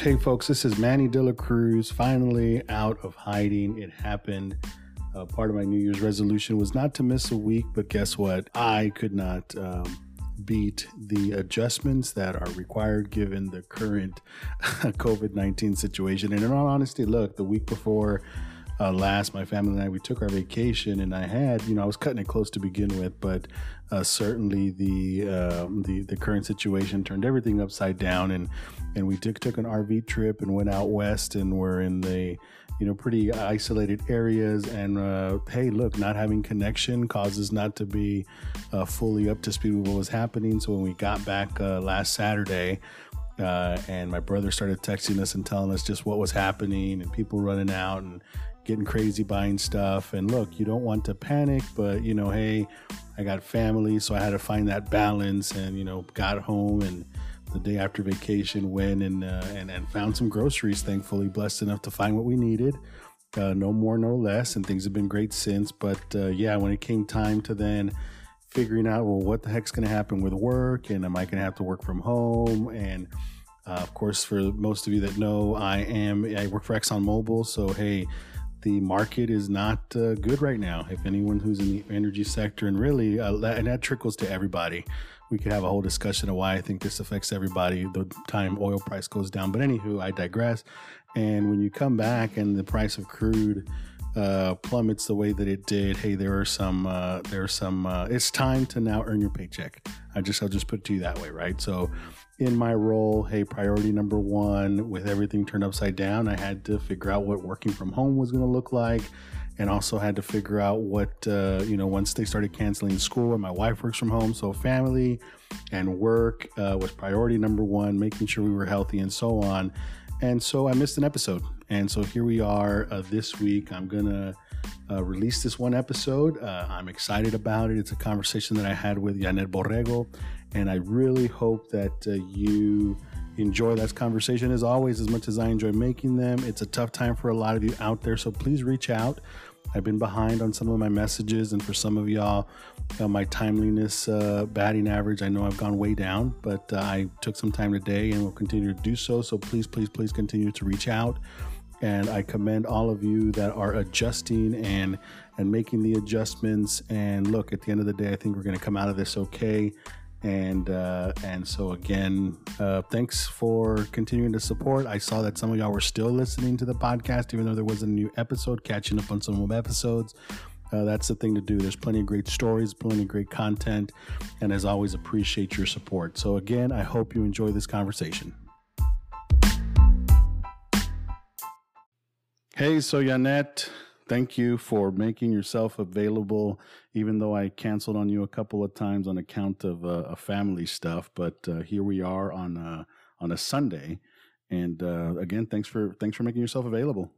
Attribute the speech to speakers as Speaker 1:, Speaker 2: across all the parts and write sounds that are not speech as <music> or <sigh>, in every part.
Speaker 1: Hey, folks, this is Manny De La Cruz, finally out of hiding. It happened. Uh, part of my New Year's resolution was not to miss a week, but guess what? I could not um, beat the adjustments that are required given the current <laughs> COVID 19 situation. And in all honesty, look, the week before uh, last, my family and I, we took our vacation, and I had, you know, I was cutting it close to begin with, but uh, certainly the, uh, the the current situation turned everything upside down, and and we took took an RV trip and went out west, and we're in the you know pretty isolated areas, and uh, hey, look, not having connection causes not to be uh, fully up to speed with what was happening. So when we got back uh, last Saturday. and my brother started texting us and telling us just what was happening and people running out and getting crazy buying stuff. And look, you don't want to panic, but you know, hey, I got family, so I had to find that balance. And you know, got home and the day after vacation went and uh, and and found some groceries. Thankfully, blessed enough to find what we needed. Uh, no more, no less, and things have been great since. But uh, yeah, when it came time to then figuring out, well, what the heck's going to happen with work, and am I going to have to work from home, and uh, of course, for most of you that know, I am I work for ExxonMobil, so hey, the market is not uh, good right now. If anyone who's in the energy sector, and really, uh, and that trickles to everybody. We could have a whole discussion of why I think this affects everybody the time oil price goes down. But anywho, I digress. And when you come back and the price of crude uh, plummets the way that it did, hey, there are some, uh, there are some. Uh, it's time to now earn your paycheck. I just, I'll just put it to you that way, right? So in my role, hey, priority number one, with everything turned upside down, I had to figure out what working from home was going to look like. And also had to figure out what, uh, you know, once they started canceling school and my wife works from home. So family and work uh, was priority number one, making sure we were healthy and so on. And so I missed an episode. And so here we are uh, this week. I'm going to uh, release this one episode. Uh, I'm excited about it. It's a conversation that I had with Janet Borrego, and I really hope that uh, you enjoy that conversation as always, as much as I enjoy making them. It's a tough time for a lot of you out there, so please reach out. I've been behind on some of my messages, and for some of y'all, uh, my timeliness uh, batting average, I know I've gone way down, but uh, I took some time today and will continue to do so. So please, please, please continue to reach out. And I commend all of you that are adjusting and and making the adjustments. And look, at the end of the day, I think we're going to come out of this okay. And uh, and so again, uh, thanks for continuing to support. I saw that some of y'all were still listening to the podcast, even though there was a new episode, catching up on some of episodes. Uh, that's the thing to do. There's plenty of great stories, plenty of great content, and as always, appreciate your support. So again, I hope you enjoy this conversation. Hey, so Janet, thank you for making yourself available, even though I canceled on you a couple of times on account of uh, family stuff. But uh, here we are on a, on a Sunday, and uh, again, thanks for thanks for making yourself available.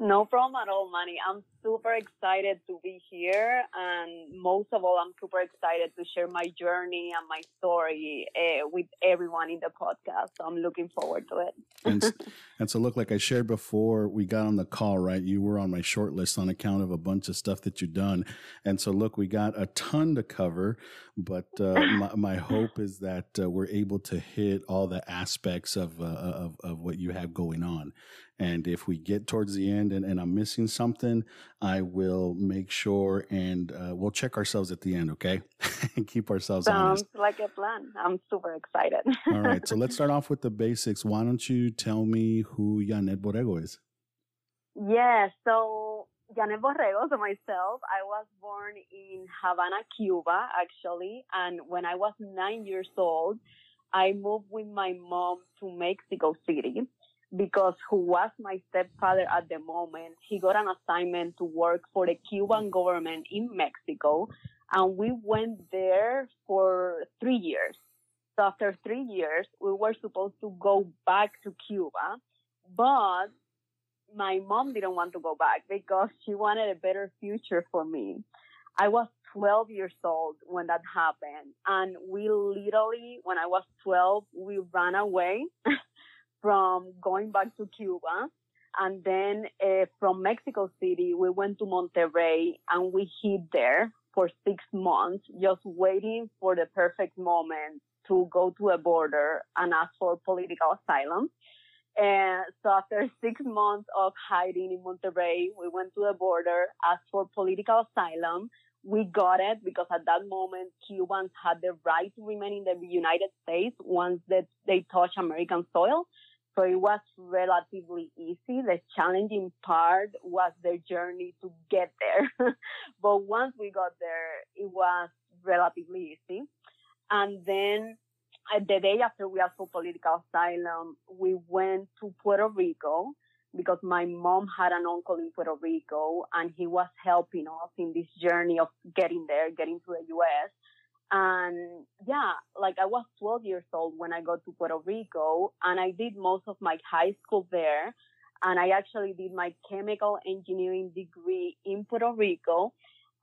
Speaker 2: No problem at all, Manny. I'm super excited to be here. And most of all, I'm super excited to share my journey and my story uh, with everyone in the podcast. So I'm looking forward to it.
Speaker 1: and, <laughs> and, so, look, like I shared before we got on the call, right? You were on my short list on account of a bunch of stuff that you've done. And so, look, we got a ton to cover. But uh, <laughs> my, my, hope is that uh, we're able to hit all the aspects of, uh, of, of what you have going on. And if we get towards the end and, and I'm missing something, I will make sure and uh, we'll check ourselves at the end, okay? <laughs> and keep ourselves
Speaker 2: Sounds
Speaker 1: honest.
Speaker 2: like a plan. I'm super excited.
Speaker 1: All right. So let's <laughs> start off with the basics. Why don't you tell me who Janet Borrego is?
Speaker 2: Yeah. So Janet Borrego, so myself, I was born in Havana, Cuba, actually. And when I was nine years old, I moved with my mom to Mexico City because who was my stepfather at the moment, he got an assignment to work for the Cuban government in Mexico. And we went there for three years. So after three years, we were supposed to go back to Cuba, but my mom didn't want to go back because she wanted a better future for me. I was 12 years old when that happened. And we literally, when I was 12, we ran away <laughs> from going back to Cuba. And then uh, from Mexico City, we went to Monterrey and we hid there for six months, just waiting for the perfect moment to go to a border and ask for political asylum. And so after <laughs> six months of hiding in Monterrey, we went to the border, asked for political asylum. We got it because at that moment, Cubans had the right to remain in the United States once that they touch American soil. So it was relatively easy. The challenging part was the journey to get there. <laughs> but once we got there, it was relatively easy. And then uh, the day after we asked for political asylum, we went to Puerto Rico because my mom had an uncle in Puerto Rico and he was helping us in this journey of getting there, getting to the U.S. And yeah, like I was 12 years old when I got to Puerto Rico and I did most of my high school there. And I actually did my chemical engineering degree in Puerto Rico.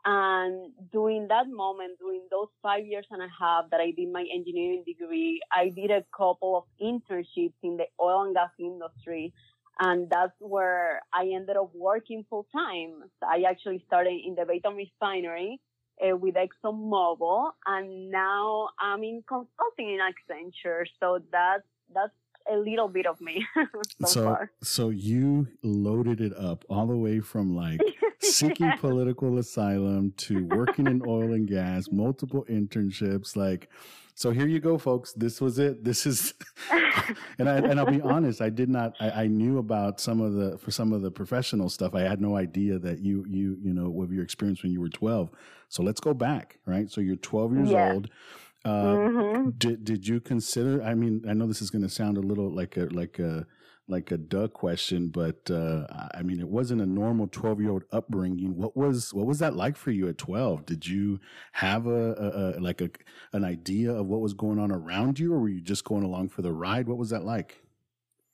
Speaker 2: And during that moment, during those five years and a half that I did my engineering degree, I did a couple of internships in the oil and gas industry. And that's where I ended up working full time. I actually started in the Baytown refinery uh, with ExxonMobil and now I'm in consulting in Accenture. So that's, that's a little bit of me <laughs> so,
Speaker 1: so,
Speaker 2: far.
Speaker 1: So you loaded it up all the way from like <laughs> seeking political asylum to working in oil and gas, multiple internships, like so here you go, folks. This was it. This is, <laughs> and I and I'll be <laughs> honest. I did not. I, I, knew about some of the for some of the professional stuff. I had no idea that you you you know of your experience when you were twelve. So let's go back, right? So you're twelve years yeah. old. Uh, mm-hmm. Did did you consider? I mean, I know this is going to sound a little like a like a like a duh question, but uh, I mean, it wasn't a normal twelve year old upbringing. What was what was that like for you at twelve? Did you have a, a, a, like a an idea of what was going on around you, or were you just going along for the ride? What was that like?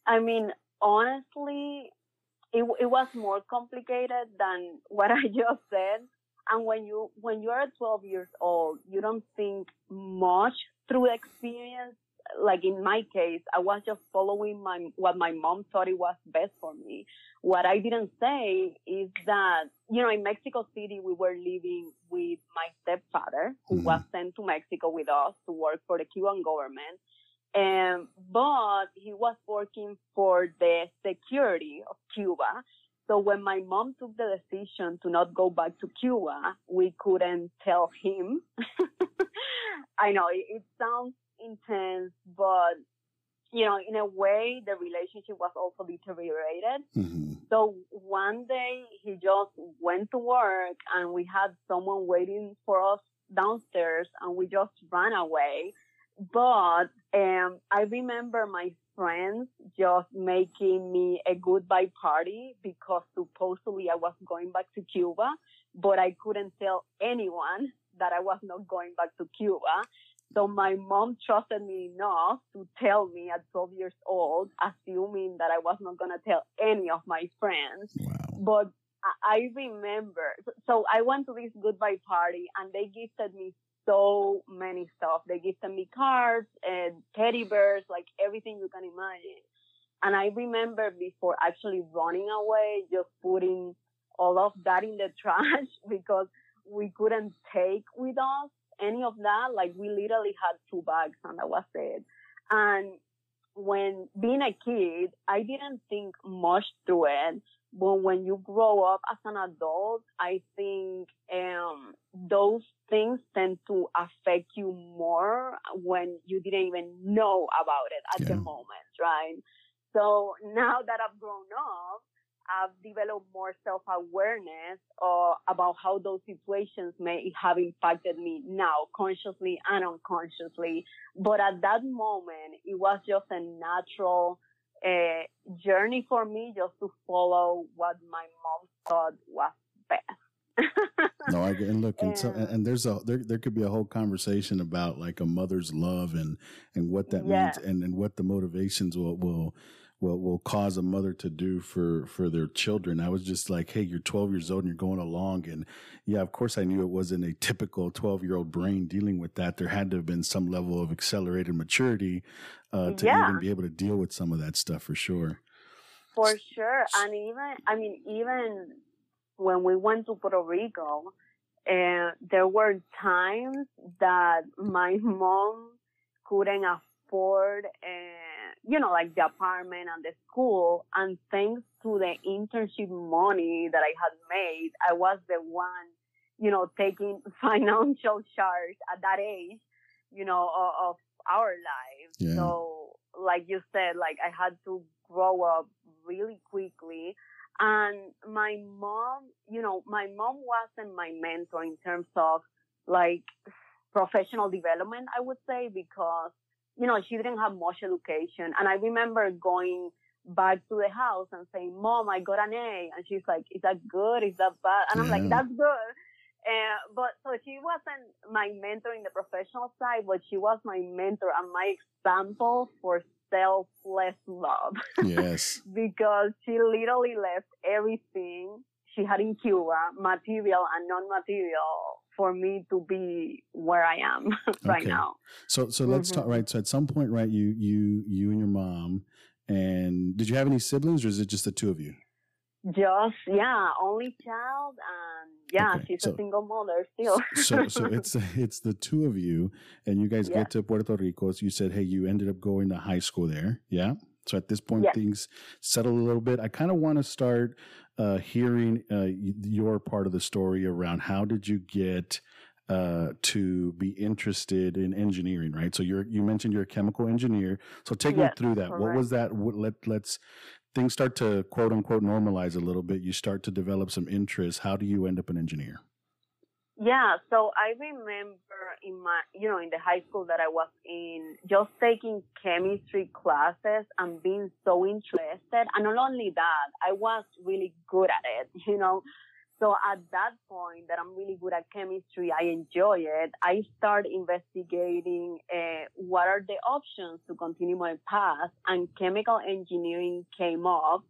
Speaker 2: I mean, honestly, it it was more complicated than what I <laughs> just said. And when you when you are 12 years old, you don't think much through experience like in my case, I was just following my, what my mom thought it was best for me. What I didn't say is that, you know, in Mexico City, we were living with my stepfather who mm-hmm. was sent to Mexico with us to work for the Cuban government. And, but he was working for the security of Cuba. So when my mom took the decision to not go back to Cuba, we couldn't tell him. <laughs> I know it, it sounds intense, but you know, in a way, the relationship was also deteriorated. Mm-hmm. So one day he just went to work and we had someone waiting for us downstairs and we just ran away. But, um, I remember my friends just making me a goodbye party because supposedly I was going back to Cuba, but I couldn't tell anyone that I was not going back to Cuba. So my mom trusted me enough to tell me at 12 years old, assuming that I was not going to tell any of my friends. Wow. But I remember, so I went to this goodbye party and they gifted me so many stuff. They gifted me cards and teddy bears, like everything you can imagine. And I remember before actually running away, just putting all of that in the <laughs> trash because we couldn't take with us any of that. Like we literally had two bags and that was it. And when being a kid, I didn't think much through it. But when you grow up as an adult, I think um, those things tend to affect you more when you didn't even know about it at yeah. the moment, right? So now that I've grown up, I've developed more self-awareness uh, about how those situations may have impacted me now, consciously and unconsciously. But at that moment, it was just a natural uh, journey for me just to follow what my mom thought was best. <laughs>
Speaker 1: no, I and look, and, so, and there's a there there could be a whole conversation about like a mother's love and and what that means and and what the motivations will will will will cause a mother to do for for their children. I was just like, hey, you're 12 years old and you're going along, and yeah, of course, I knew it wasn't a typical 12 year old brain dealing with that. There had to have been some level of accelerated maturity uh, to yeah. even be able to deal with some of that stuff for sure.
Speaker 2: For sure, and even I mean, even when we went to Puerto Rico, and there were times that my <laughs> mom couldn't afford. Uh, you know, like the apartment and the school. And thanks to the internship money that I had made, I was the one, you know, taking <laughs> financial charge at that age, you know, of, of our lives. Yeah. So, like you said, like I had to grow up really quickly. And my mom, you know, my mom wasn't my mentor in terms of like professional development, I would say, because you know, she didn't have much education. And I remember going back to the house and saying, Mom, I got an A. And she's like, Is that good? Is that bad? And I'm like, That's good. Uh, but so she wasn't my mentor in the professional side, but she was my mentor and my example for selfless love.
Speaker 1: Yes. <laughs>
Speaker 2: because she literally left everything she had in Cuba, material and non-material, for me to be where I am <laughs> right okay. now.
Speaker 1: So so let's mm-hmm. talk right. So at some point, right, you you you and your mom, and did you have any siblings, or is it just the two of you?
Speaker 2: Just yeah, only child, and yeah, okay. she's so, a single mother still.
Speaker 1: so <laughs> so it's it's the two of you, and you guys yeah. get to Puerto Rico. So you said, hey, you ended up going to high school there, yeah. So at this point, yes. things settle a little bit. I kind of want to start uh, hearing uh, your part of the story around how did you get uh, to be interested in engineering, right? So you're you mentioned you're a chemical engineer. So take yes, me through that. Correct. What was that? Let let's things start to quote unquote normalize a little bit. You start to develop some interest. How do you end up an engineer?
Speaker 2: Yeah, so I remember in my, you know, in the high school that I was in, just taking chemistry classes and being so interested. And not only that, I was really good at it, <laughs> you know. So at that point that I'm really good at chemistry, I enjoy it. I start investigating uh, what are the options to continue my path and chemical engineering came up.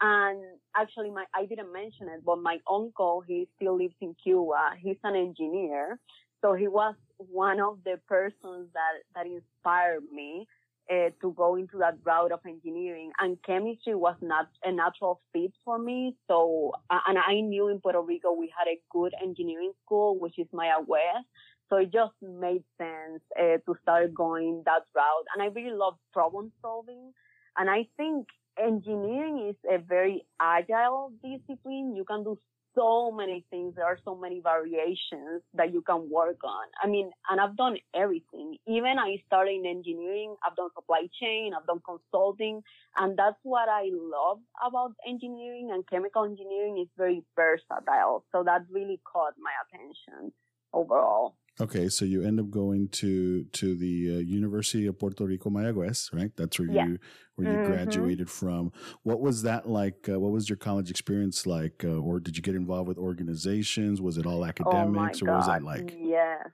Speaker 2: And actually, my I didn't mention it, but my uncle he still lives in Cuba. He's an engineer, so he was one of the persons that that inspired me uh, to go into that route of engineering. And chemistry was not a natural fit for me. So, and I knew in Puerto Rico we had a good engineering school, which is Mayagüez. So it just made sense uh, to start going that route. And I really love problem solving. And I think engineering is a very agile discipline. You can do so many things. There are so many variations that you can work on. I mean, and I've done everything. Even I started in engineering. I've done supply chain. I've done consulting. And that's what I love about engineering and chemical engineering is very versatile. So that really caught my attention overall.
Speaker 1: Okay, so you end up going to to the uh, University of Puerto Rico Mayagüez, right? That's where yeah. you where you mm-hmm. graduated from. What was that like? Uh, what was your college experience like? Uh, or did you get involved with organizations? Was it all oh academics,
Speaker 2: oh
Speaker 1: or what was that like?
Speaker 2: Yes.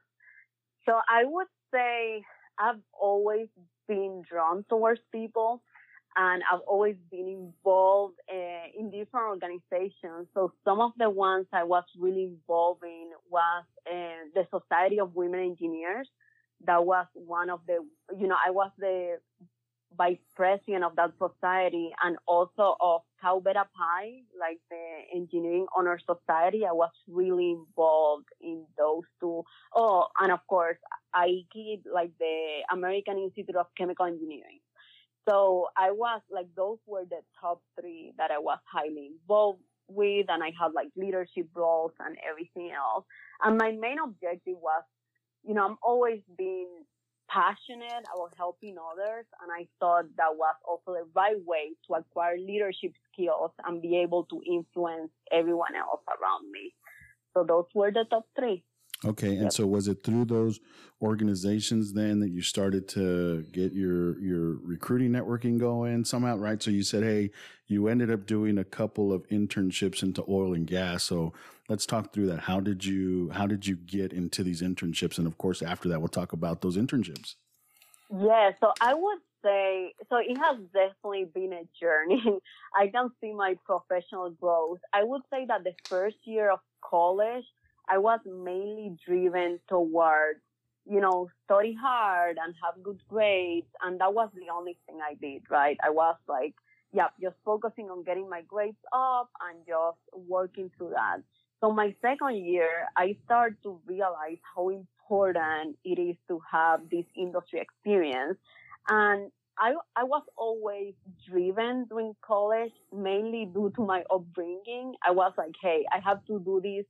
Speaker 2: So I would say I've always been drawn towards people and I've always been involved uh, in different organizations. So some of the ones I was really involved in was uh, the Society of Women Engineers. That was one of the, you know, I was the vice president of that society and also of Tau Beta Pi, like the Engineering Honor Society. I was really involved in those two. Oh, and of course, AICHE, like the American Institute of Chemical Engineering. So I was like, those were the top three that I was highly involved with and I had like leadership roles and everything else. And my main objective was, you know, I'm always being passionate about helping others and I thought that was also the right way to acquire leadership skills and be able to influence everyone else around me. So those were the top three.
Speaker 1: Okay, and yep. so was it through those organizations then that you started to get your your recruiting networking going somehow, right? So you said, hey, you ended up doing a couple of internships into oil and gas. So let's talk through that. How did you how did you get into these internships? And of course, after that, we'll talk about those internships.
Speaker 2: Yeah, so I would say so it has definitely been a journey. <laughs> I can see my professional growth. I would say that the first year of college I was mainly driven towards, you know, study hard and have good grades. And that was the only thing I did, right? I was like, yeah, just focusing on getting my grades up and just working through that. So my second year, I started to realize how important it is to have this industry experience. And I, I was always driven during college, mainly due to my upbringing. I was like, hey, I have to do this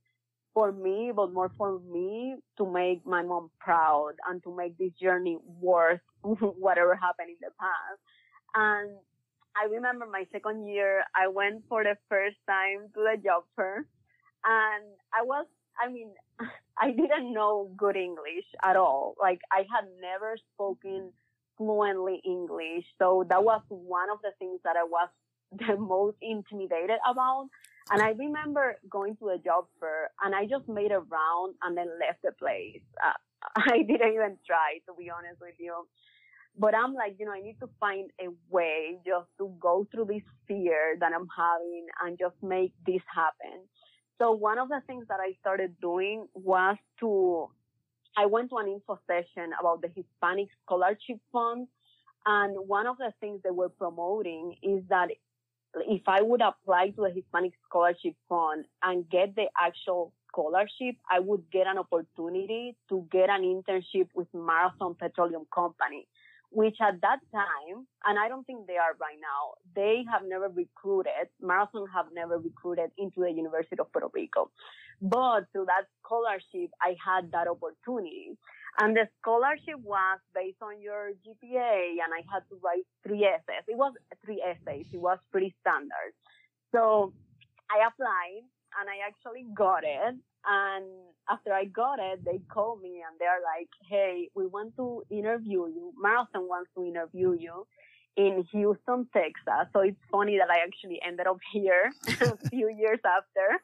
Speaker 2: for me, but more for me to make my mom proud and to make this journey worth <laughs> whatever happened in the past. And I remember my second year, I went for the first time to the job fair and I was, I mean, <laughs> I didn't know good English at all. Like I had never spoken fluently English. So that was one of the things that I was <laughs> the most intimidated about. And I remember going to a job fair and I just made a round and then left the place. Uh, <laughs> I didn't even try to be honest with you. But I'm like, you know, I need to find a way just to go through this fear that I'm having and just make this happen. So one of the things that I started doing was to, I went to an info session about the Hispanic Scholarship Fund. And one of the things they were promoting is that if I would apply to the Hispanic Scholarship Fund and get the actual scholarship, I would get an opportunity to get an internship with Marathon Petroleum Company, which at that time, and I don't think they are right now, they have never recruited, Marathon have never recruited into the University of Puerto Rico. But through that scholarship, I had that opportunity. And the scholarship was based on your GPA and I had to write three essays. It was three essays. It was pretty standard. So I applied and I actually got it. And after I got it, they called me and they're like, Hey, we want to interview you. Marathon wants to interview you in Houston, Texas. So it's funny that I actually ended up <laughs> here <laughs> a few years after.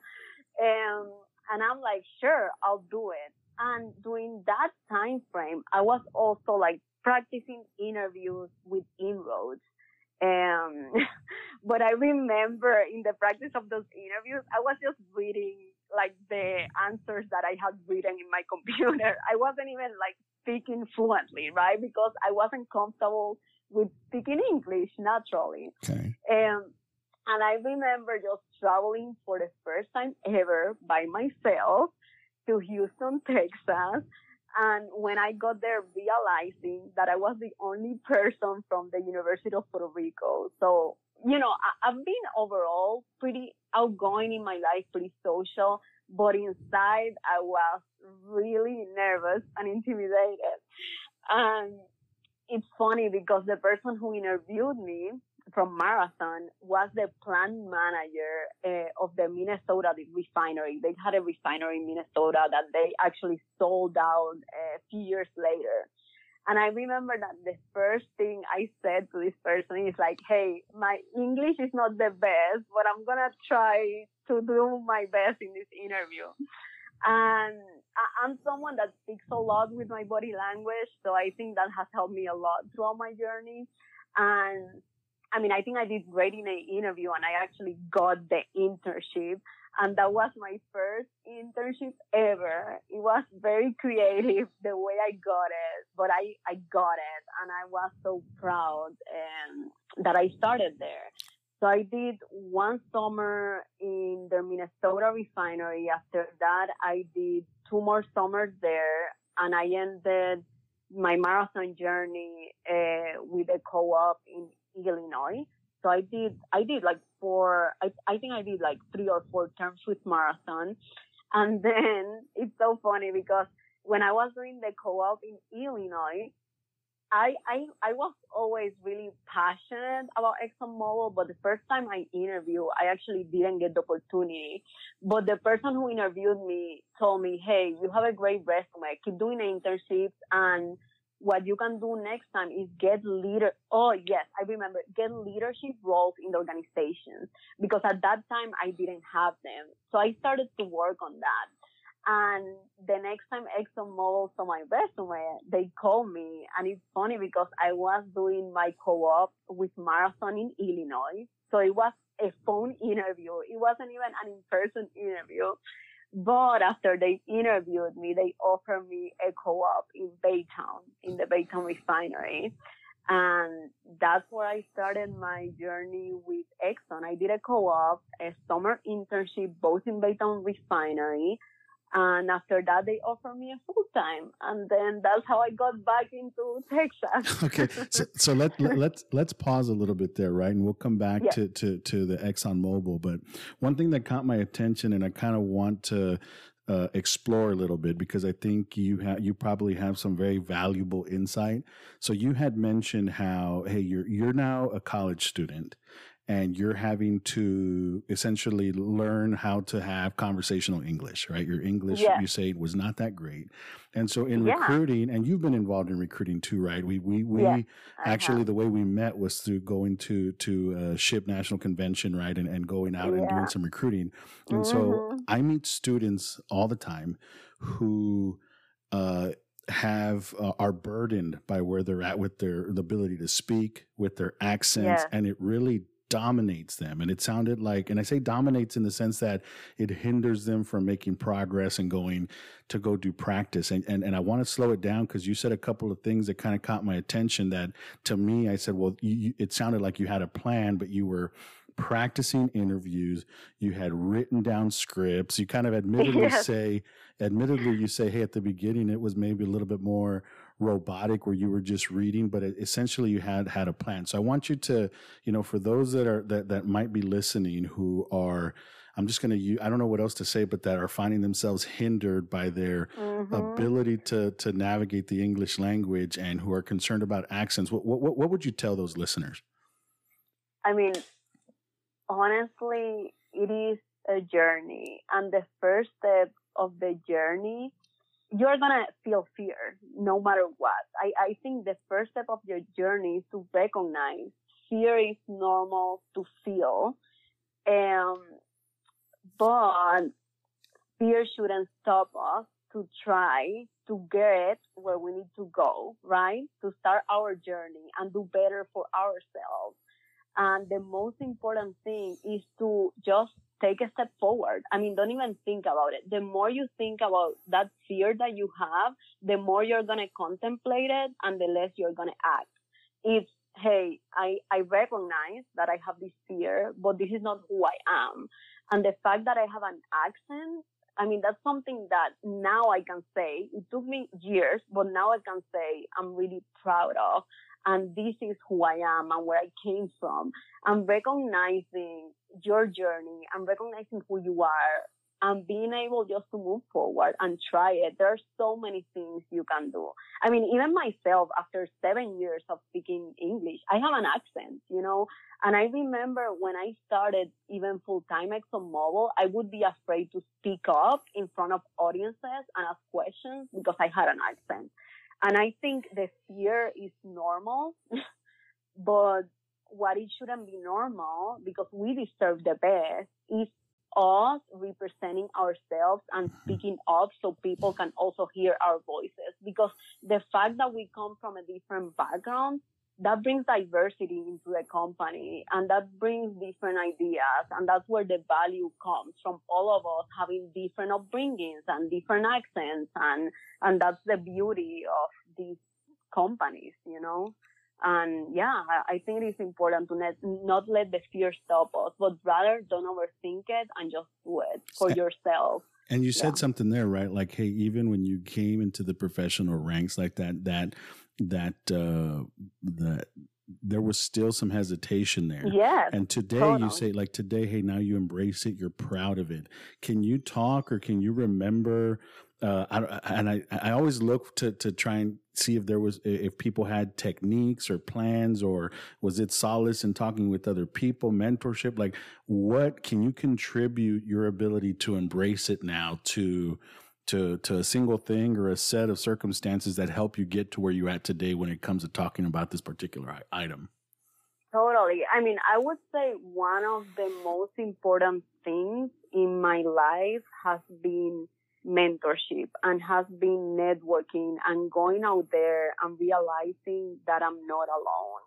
Speaker 2: Um, and I'm like, sure, I'll do it. And during that time frame, I was also like practicing interviews with INROADS. Um, <laughs> but I remember in the practice of those interviews, I was just reading like the answers that I had written in my <laughs> computer. I wasn't even like speaking fluently, right? Because I wasn't comfortable with speaking English naturally. Okay. Um, and I remember just traveling for the first time ever by myself to Houston, <laughs> Texas. And when I got there, realizing that I was the only person from the University of Puerto Rico. So, you know, I, have been overall pretty outgoing in my life, pretty social, but inside I was really nervous and intimidated. And it's funny because the person who interviewed me, from Marathon was the plant manager uh, of the Minnesota refinery. They had a refinery in Minnesota that they actually sold out a few years later. And I remember that the first thing I said to this person is like, Hey, my English is not the best, but I'm going to try to do my best in this interview. And I'm someone that speaks a lot with my body language. So I think that has helped me a lot throughout my journey. And I mean, I think I did great in the interview and I actually got the internship. And that was my first internship ever. It was very creative the way I got it, but I, I got it and I was so proud and that I started there. So I did one summer in the Minnesota refinery. After that, I did two more summers there and I ended my Marathon journey uh, with a co-op in Illinois. So I did, I did like four, I, I think I did like three or four terms with Marathon. And <laughs> then it's so funny because when I was doing the co-op in Illinois, I, I, I was always really passionate about ExxonMobil, but the first time I interviewed, I actually didn't get the opportunity. But the person who interviewed me told me, Hey, you have a great resume. Keep doing the internships and what you can do next time is get leader. Oh yes, I remember get leadership roles in the organizations because at that time I didn't have them. So I started to work on that. And the next time ExxonMobil saw my resume, they called me. And it's funny because I was doing my co-op with Marathon in Illinois. So it was a phone interview. It wasn't even an in-person interview. But after they interviewed me, they offered me a co-op in Baytown, in the Baytown refinery. And that's where I started my journey with Exxon. I did a co-op, a summer internship, both in Baytown refinery. And after that, they offered me a full time, and then that's how I got back into Texas. <laughs>
Speaker 1: okay, so, so let, let let's let's pause a little bit there, right? And we'll come back to to to the Exxon Mobil. But one thing that caught my attention, and I kind of want to uh, explore a little bit because I think you have you probably have some very valuable insight. So you had mentioned how hey you're you're now a college student and you're having to essentially learn how to have conversational English, right? Your English, you say, was not that great. And so in yeah. recruiting, and you've been involved in recruiting too, right? We, we, we yeah, actually, the way we met was through going to, to a SHPE National Convention, right? And, and going out yeah. and doing some recruiting. And mm-hmm. so I meet students all the time who, uh, have uh, are burdened by where they're at with their the ability to speak with their accents and it really dominates them. And it sounded like, and I say dominates in the sense that it hinders them from making progress and going to go do practice. And, and, and I want to slow it down because you said a couple of things that kind of caught my attention that to me, I said, well, you, you, it sounded like you had a plan, but you were practicing interviews. You had written down scripts. You kind of admittedly <laughs> yes. say, admittedly, you say, hey, at the beginning, it was maybe a little bit more robotic where you were just reading, but essentially you had had a plan. So I want you to, you know, for those that are that that might be listening who are I'm just going to I don't know what else to say but that are finding themselves hindered by their mm-hmm. ability to to navigate the English language and who are concerned about accents. What what what would you tell those listeners?
Speaker 2: I mean, honestly, it is a journey and the first step of the journey you're gonna feel fear no matter what. I, I think the first step of your journey is to recognize fear is normal to feel. Um, but fear shouldn't stop us to try to get where we need to go, right? To start our journey and do better for ourselves. And the most important thing is to just take a step forward. I mean, don't even think about it. The more you think about that fear that you have, the more you're going to contemplate it and the less you're going to act. If, hey, I, I recognize that I have this fear, but this is not who I am. And the fact that I have an accent, I mean, that's something that now I can say. It took me years, but now I can say I'm really proud of and this is who I am and where I came from. And recognizing your journey and recognizing who you are and being able just to move forward and try it. There are so many things you can do. I mean, even myself, after seven years of speaking English, I have an accent, you know, and I remember when I started even full-time ExxonMobil, I would be afraid to speak up in front of audiences and ask questions because I had an accent. And I think the fear is normal, <laughs> but what it shouldn't be normal because we deserve the best is us representing ourselves and speaking up so people can also hear our voices. Because the fact that we come from a different background that brings diversity into the company and that brings different ideas and that's where the value comes from all of us having different upbringings and different accents and and that's the beauty of these companies you know? And yeah i, think it is important to net, not let the fear stop us but rather don't overthink it and just do it for yourself.
Speaker 1: and you said yeah. something there right? Like hey even when you came into the professional ranks like that that that uh, that there was still some hesitation there.
Speaker 2: Yeah.
Speaker 1: And today totally. you say like today, hey, now you embrace it. You're proud of it. Can you talk or can you remember? Uh, I, and I, I always look to, to try and see if there was, if people had techniques or plans or was it solace in talking with other people, mentorship? Like what can you contribute your ability to embrace it now to, to to a single thing or a set of circumstances that help you get to where you're at today when it comes to talking about this particular item?
Speaker 2: Totally. I mean i would say one of the most important things in my life has been mentorship and has been networking and going out there and realizing that i'm not alone.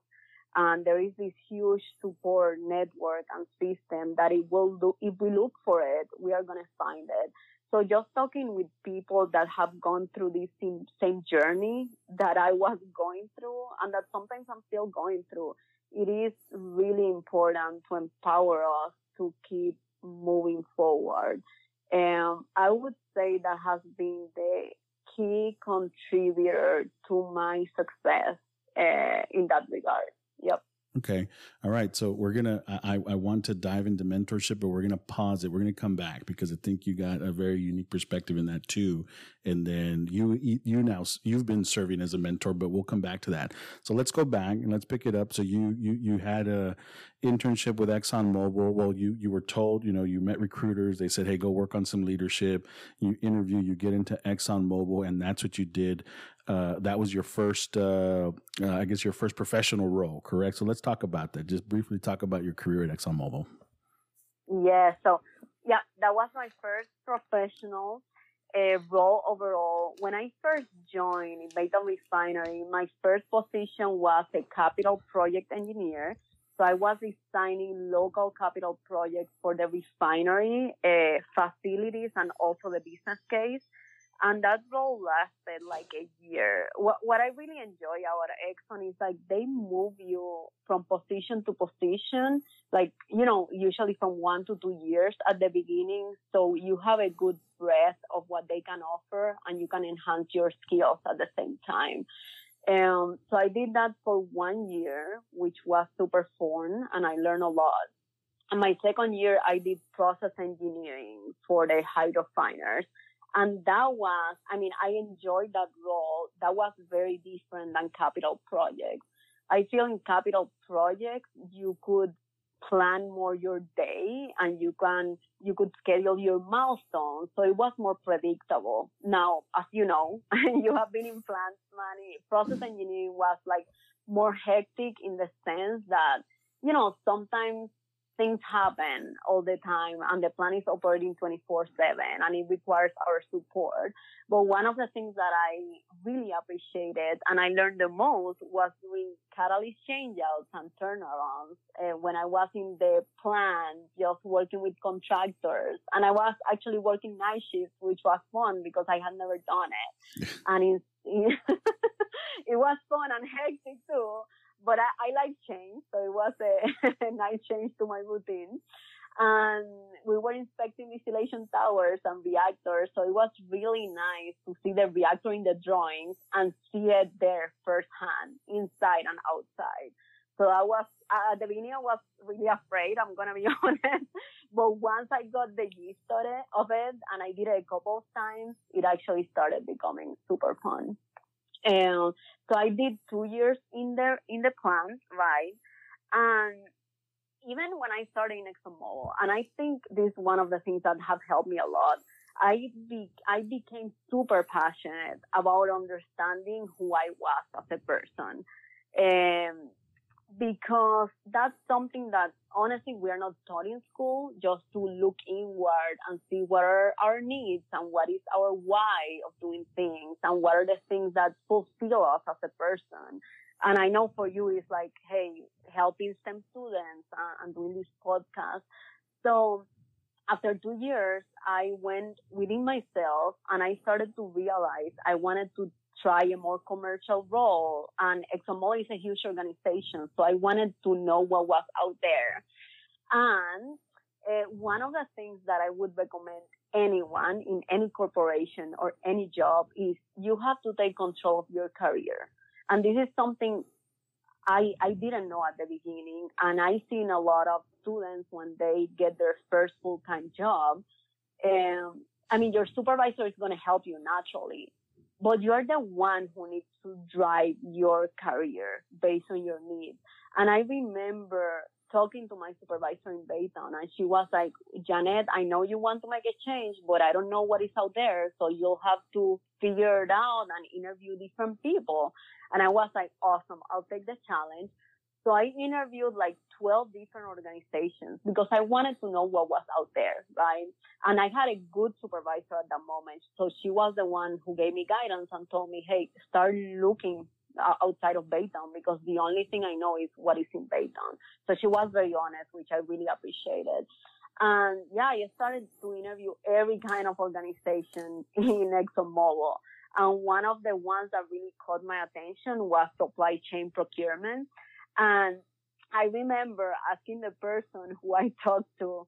Speaker 2: And there is this huge support network and system that it will do if we look for it we are going to find it so just talking with people that have gone through this same, same journey that I was going through and that sometimes I'm still going through, it is really important to empower us to keep moving forward. And I would say that has been the key contributor to my success uh, in that regard. Yep.
Speaker 1: Okay. All right. So we're going to, I, I want to dive into mentorship, but we're going to pause it. We're going to come back because I think you got a very unique perspective in that too. And then you, you now, you've been serving as a mentor, but we'll come back to that. So let's go back and let's pick it up. So you, you, you had a internship with Exxon Mobil. Well, you, you were told, you know, you met recruiters. They said, Hey, go work on some leadership. You interview, you get into Exxon Mobil and that's what you did uh, that was your first, uh, uh, I guess, your first professional role, correct? So let's talk about that. Just briefly talk about your career at ExxonMobil.
Speaker 2: Yeah. So yeah, that was my first professional uh, role overall. When I first joined Baytown Refinery, my first position was a capital project engineer. So I was designing local capital projects for the refinery uh, facilities and also the business case and that role lasted like a year. What, what I really enjoy about Exxon is like they move you from position to position, like, you know, usually from one to two years at the beginning. So you have a good breadth of what they can offer and you can enhance your skills at the same time. Um, so I did that for one year, which was super fun and I learned a lot. And my second year, I did process engineering for the hydrofiners and that was, I mean, I enjoyed that role. That was very different than capital projects. I feel in capital projects, you could plan more your day and you can, you could schedule your milestones. So it was more predictable. Now, as you know, <laughs> you have been in plant money, process engineering was like more hectic in the sense that, you know, sometimes things happen all the time and the plant is operating 24 7 and it requires our support. But one of the things that I really appreciated and I learned the most was doing catalyst changeouts and turnarounds uh, when I was in the plant, just working with contractors. And I was actually working night shifts, which was fun because I had never done it. <laughs> and <laughs> it was fun and hectic too but I, I like change, so it was a, <laughs> a nice change to my routine. And we were inspecting distillation towers and reactors, so it was really nice to see the reactor in the drawings and see it there firsthand, inside and outside. So I was uh, at the beginning I was really afraid. I'm gonna be <laughs> honest, but once I got the gist of it, of it, and I did it a couple of times, it actually started becoming super fun. And so I did two years in the in the plant, right? And even when I started in ExxonMobil, and I think this is one of the things that have helped me a lot. I be, I became super passionate about understanding who I was as a person. And because that's something that honestly we are not taught in school just to look inward and see what are our needs and what is our why of doing things and what are the things that fulfill us as a person. And I know for you it's like, hey, helping STEM students and, and doing this podcast. So after two years, I went within myself and I started to realize I wanted to try a more commercial role. And ExxonMobil is a huge organization, so I wanted to know what was out there. And uh, one of the things that I would recommend anyone in any corporation or any job is you have to take control of your career. And this is something I, I didn't know at the beginning. And I've seen a lot of students when they get their first full-time job. And I mean, your supervisor is going to help you naturally, but you're the one who needs to drive your career based on your needs. And I remember talking to my supervisor in Baytown and she was like, Janet, I know you want to make a change, but I don't know what is out there. So you'll have to figure it out and interview different people. And I was like, awesome. I'll take the challenge. So I interviewed like 12 different organizations because I wanted to know what was out there, right? And I had a good supervisor at that moment. So she was the one who gave me guidance and told me, hey, start looking uh, outside of Baytown because the only thing I know is what is in Baytown. So she was very honest, which I really appreciated. And yeah, I started to interview every kind of organization <laughs> in ExxonMobil. And one of the ones that really caught my attention was supply chain procurement. And I remember asking the person who I <laughs> talked to,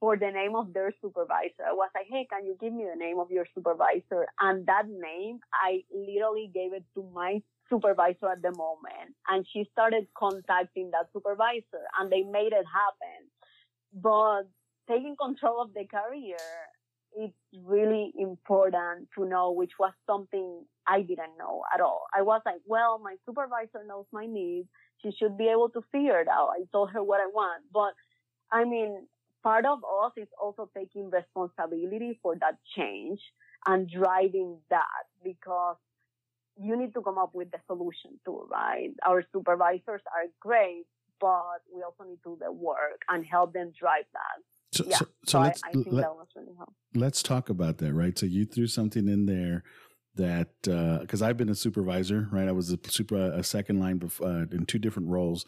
Speaker 2: for the name of their supervisor. I was like, hey, can you give me the name of your supervisor? And that name, I literally gave it to my supervisor at the moment. And she started contacting that supervisor and they made it happen. But taking control of the career, it's really important to know, which was something I didn't know at all. I was like, well, my supervisor knows my needs. She should be able to figure it out. I told her what I want. But I mean, part of us is also taking responsibility for that change and driving that because you need to come up with the solution too, right? Our supervisors are great, but we also need to do the work and help them drive that.
Speaker 1: So, yeah. so, so, so let's, I, I think let, that was really helpful. Let's talk about that, right? So you threw something in there that because uh, I've been a supervisor, right? I was a super a second line before, uh, in two different roles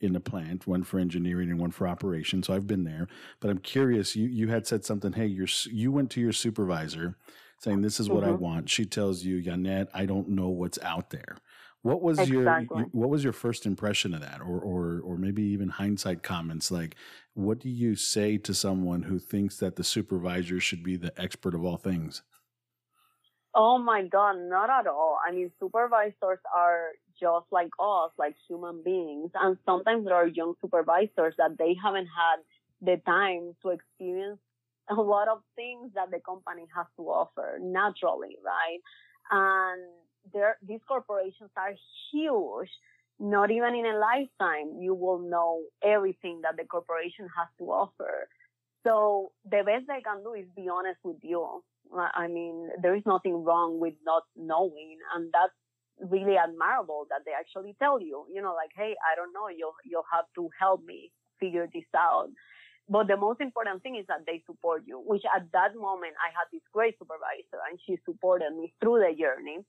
Speaker 1: in the plant, one for engineering and one for operations. So I've been there, but I'm curious. You you had said something. Hey, you you went to your supervisor saying this is what mm-hmm. I want. She tells you, Yanet, I don't know what's out there. What was exactly. your what was your first impression of that, or or or maybe even hindsight comments? Like, what do you say to someone who thinks that the supervisor should be the expert of all things?
Speaker 2: Oh my God, not at all. I mean, supervisors are just like us, like human beings, and sometimes there are young supervisors that they haven't had the time to experience a lot of things that the company has to offer naturally, right? And there, these corporations are huge. Not even in a lifetime, you will know everything that the corporation has to offer. So the best I can do is be honest with you. I mean, there is nothing wrong with not knowing, and that's really admirable that they actually tell you, you know, like, hey, I don't know, you'll you'll have to help me figure this out. But the most important thing is that they support you, which at that moment I had this great supervisor and she supported me through the journey.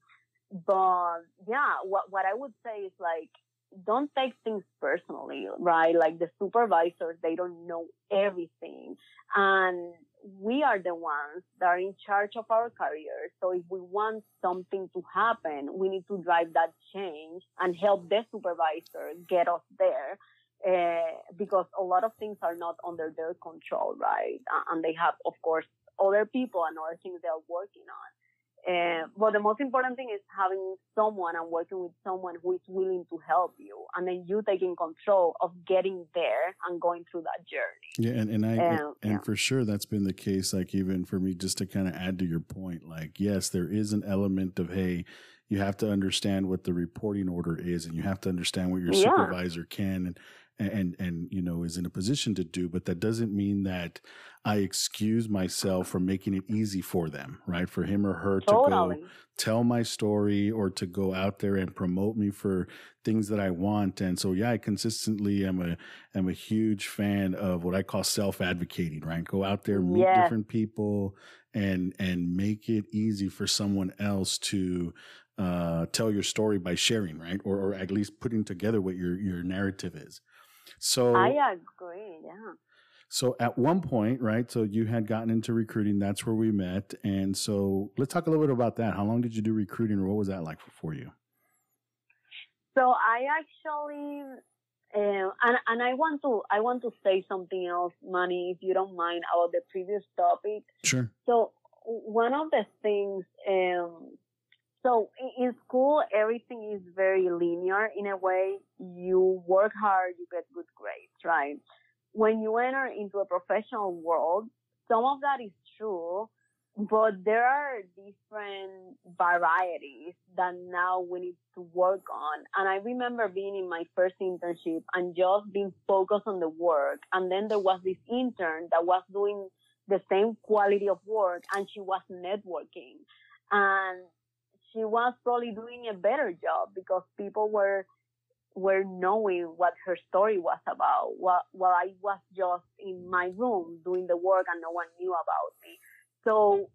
Speaker 2: But yeah, what, what I would say is like, don't take things personally, right? Like the supervisors, they don't know everything. And we are the ones that are in charge of our careers. So if we want something to happen, we need to drive that change and help the supervisor get us there. Uh, because a lot of things are not under their control, right? And they have, of course, other people and other things they're working on. Uh, but the most important thing is having someone and working with someone who is willing to help you, and then you taking control of getting there and going through that journey.
Speaker 1: Yeah, and, and I um, and yeah. for sure that's been the case. Like even for me, just to kind of add to your point, like yes, there is an element of hey, you have to understand what the reporting order is, and you have to understand what your yeah. supervisor can and and and you know is in a position to do but that doesn't mean that i excuse myself from making it easy for them right for him or her totally. to go tell my story or to go out there and promote me for things that i want and so yeah i consistently am a am a huge fan of what i call self advocating right go out there meet yes. different people and and make it easy for someone else to uh, tell your story by sharing, right? Or, or at least putting together what your, your narrative is. So
Speaker 2: I agree. Yeah.
Speaker 1: So at one point, right? So you had gotten into recruiting. That's where we met. And so let's talk a little bit about that. How long did you do recruiting, or what was that like for you?
Speaker 2: So I actually, uh, and and I want to I want to say something else, Manny, if you don't mind, about the previous topic.
Speaker 1: Sure.
Speaker 2: So one of the things um, so in school, everything is very linear in a way. You work hard, you get good grades, right? When you enter into a professional world, some of that is true, but there are different varieties that now we need to work on. And I remember being in my first internship and just being focused on the work. And then there was this intern that was doing the same quality of work and she was networking. And she was probably doing a better job because people were were knowing what her story was about while, while I was just in my room doing the work and no one knew about me. So,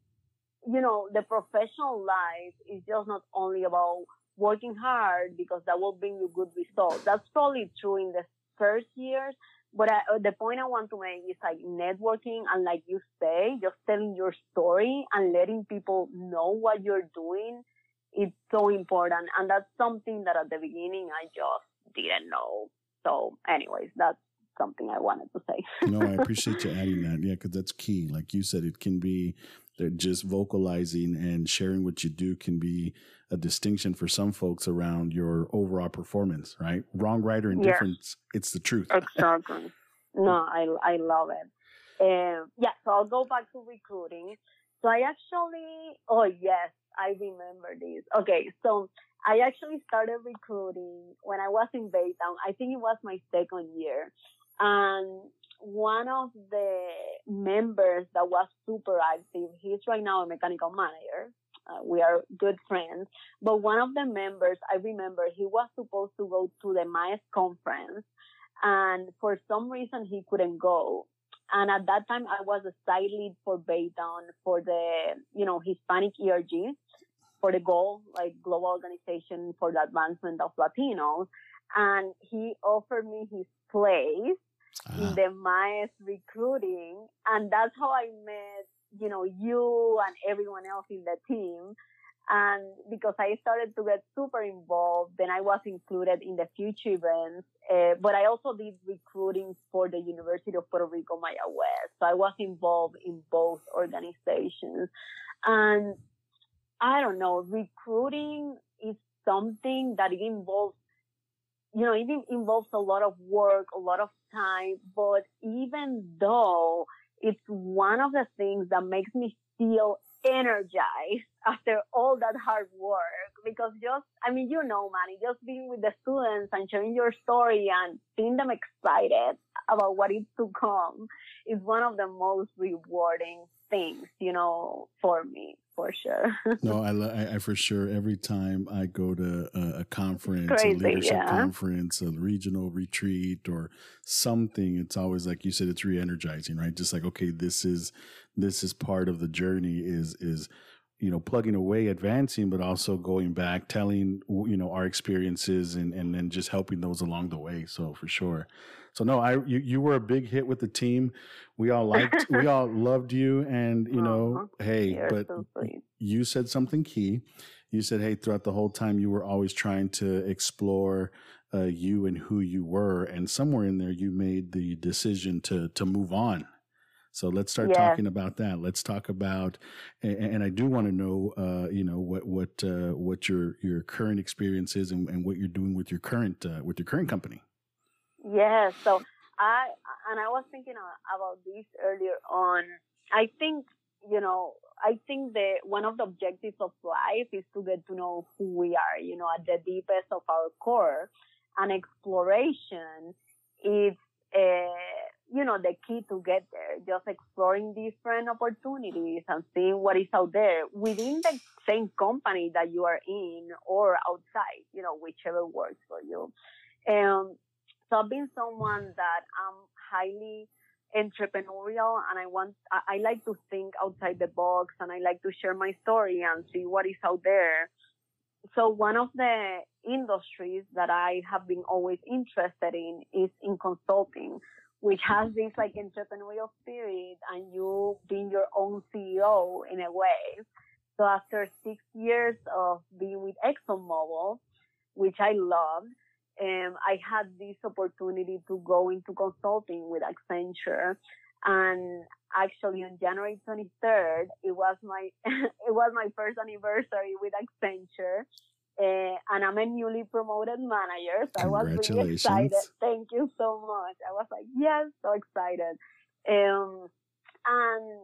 Speaker 2: you know, the professional life is just not only about working hard because that will bring you good results. That's probably true in the first years. But I, the point I want to make is like networking and like you say, just telling your story and letting people know what you're doing it's so important. And that's something that at the beginning I just didn't know. So anyways, that's something I wanted to say. <laughs>
Speaker 1: no, I <laughs> appreciate you adding that. Yeah, because that's key. Like you said, it can be that just vocalizing and sharing what you do can be a distinction for some folks around your overall performance, right? Wrong, right, or indifference. Yes. It's the truth.
Speaker 2: Exactly. <laughs> no, I, I love it. Um, yeah, so I'll go back to recruiting. So I actually, oh yes, I remember this. Okay, so I actually started recruiting when I was in Baytown. I think it was my second year. And one of the members that was super active, he's right now a mechanical manager. Uh, we are good friends. But one of the members, I remember he was supposed to go to the MAES conference and for some reason he couldn't go. And at that time I was a side lead for Baytown for the, you know, Hispanic ERG for the goal, like global organization for the advancement of Latinos. And he offered me his place uh-huh. in the MAES recruiting. And that's how I met, you know, you and everyone else in the team. And because I started to get super involved, then I was included in the future events. Uh, but I also did recruiting for the University of Puerto Rico Mayagüez. So I was involved in both organizations. And I don't know, recruiting is something that it involves you know, it involves a lot of work, a lot of time, but even though it's one of the things that makes me feel energized <laughs> after all that hard work because just i mean you know manny just being with the students and sharing your story and seeing them excited about what is to come is one of the most rewarding things you know for me for sure. <laughs>
Speaker 1: no, I, I, I, for sure every time I go to a, a conference, Crazy, a leadership yeah. conference, a regional retreat, or something, it's always like you said, it's re-energizing, right? Just like okay, this is this is part of the journey. Is is you know plugging away advancing but also going back telling you know our experiences and and then just helping those along the way so for sure so no, I you, you were a big hit with the team. We all liked, we <laughs> all loved you, and you know, hey, You're but so you said something key. You said, hey, throughout the whole time, you were always trying to explore uh, you and who you were, and somewhere in there, you made the decision to to move on. So let's start yes. talking about that. Let's talk about, and, and I do want to know, uh, you know, what what uh, what your your current experience is and, and, what you're doing with your current uh, with your current company.
Speaker 2: Yes. So I and I was thinking about this earlier on. I think you know I think that one of the objectives of life is to get to know who we are. You know, at the deepest of our core, and exploration is. Uh, you know, the key to get there, just exploring different opportunities and seeing what is out there within the same company that you are in or outside, you know, whichever works for you. Um, so I've been someone that I'm highly entrepreneurial and I want, I, I like to think outside the box and I like to share my story and see what is out there. So one of the industries that I have been always interested in is in consulting, which has this like entrepreneurial spirit and you being your own CEO in a way. So after six years of being with ExxonMobil, which I loved, um, I had this opportunity to go into consulting with Accenture. And actually on January 23rd, it was my, <laughs> it was my first anniversary with Accenture. Uh, and I'm a newly promoted manager. So I was really excited. Thank you so much. I was like, yes, so excited. Um, and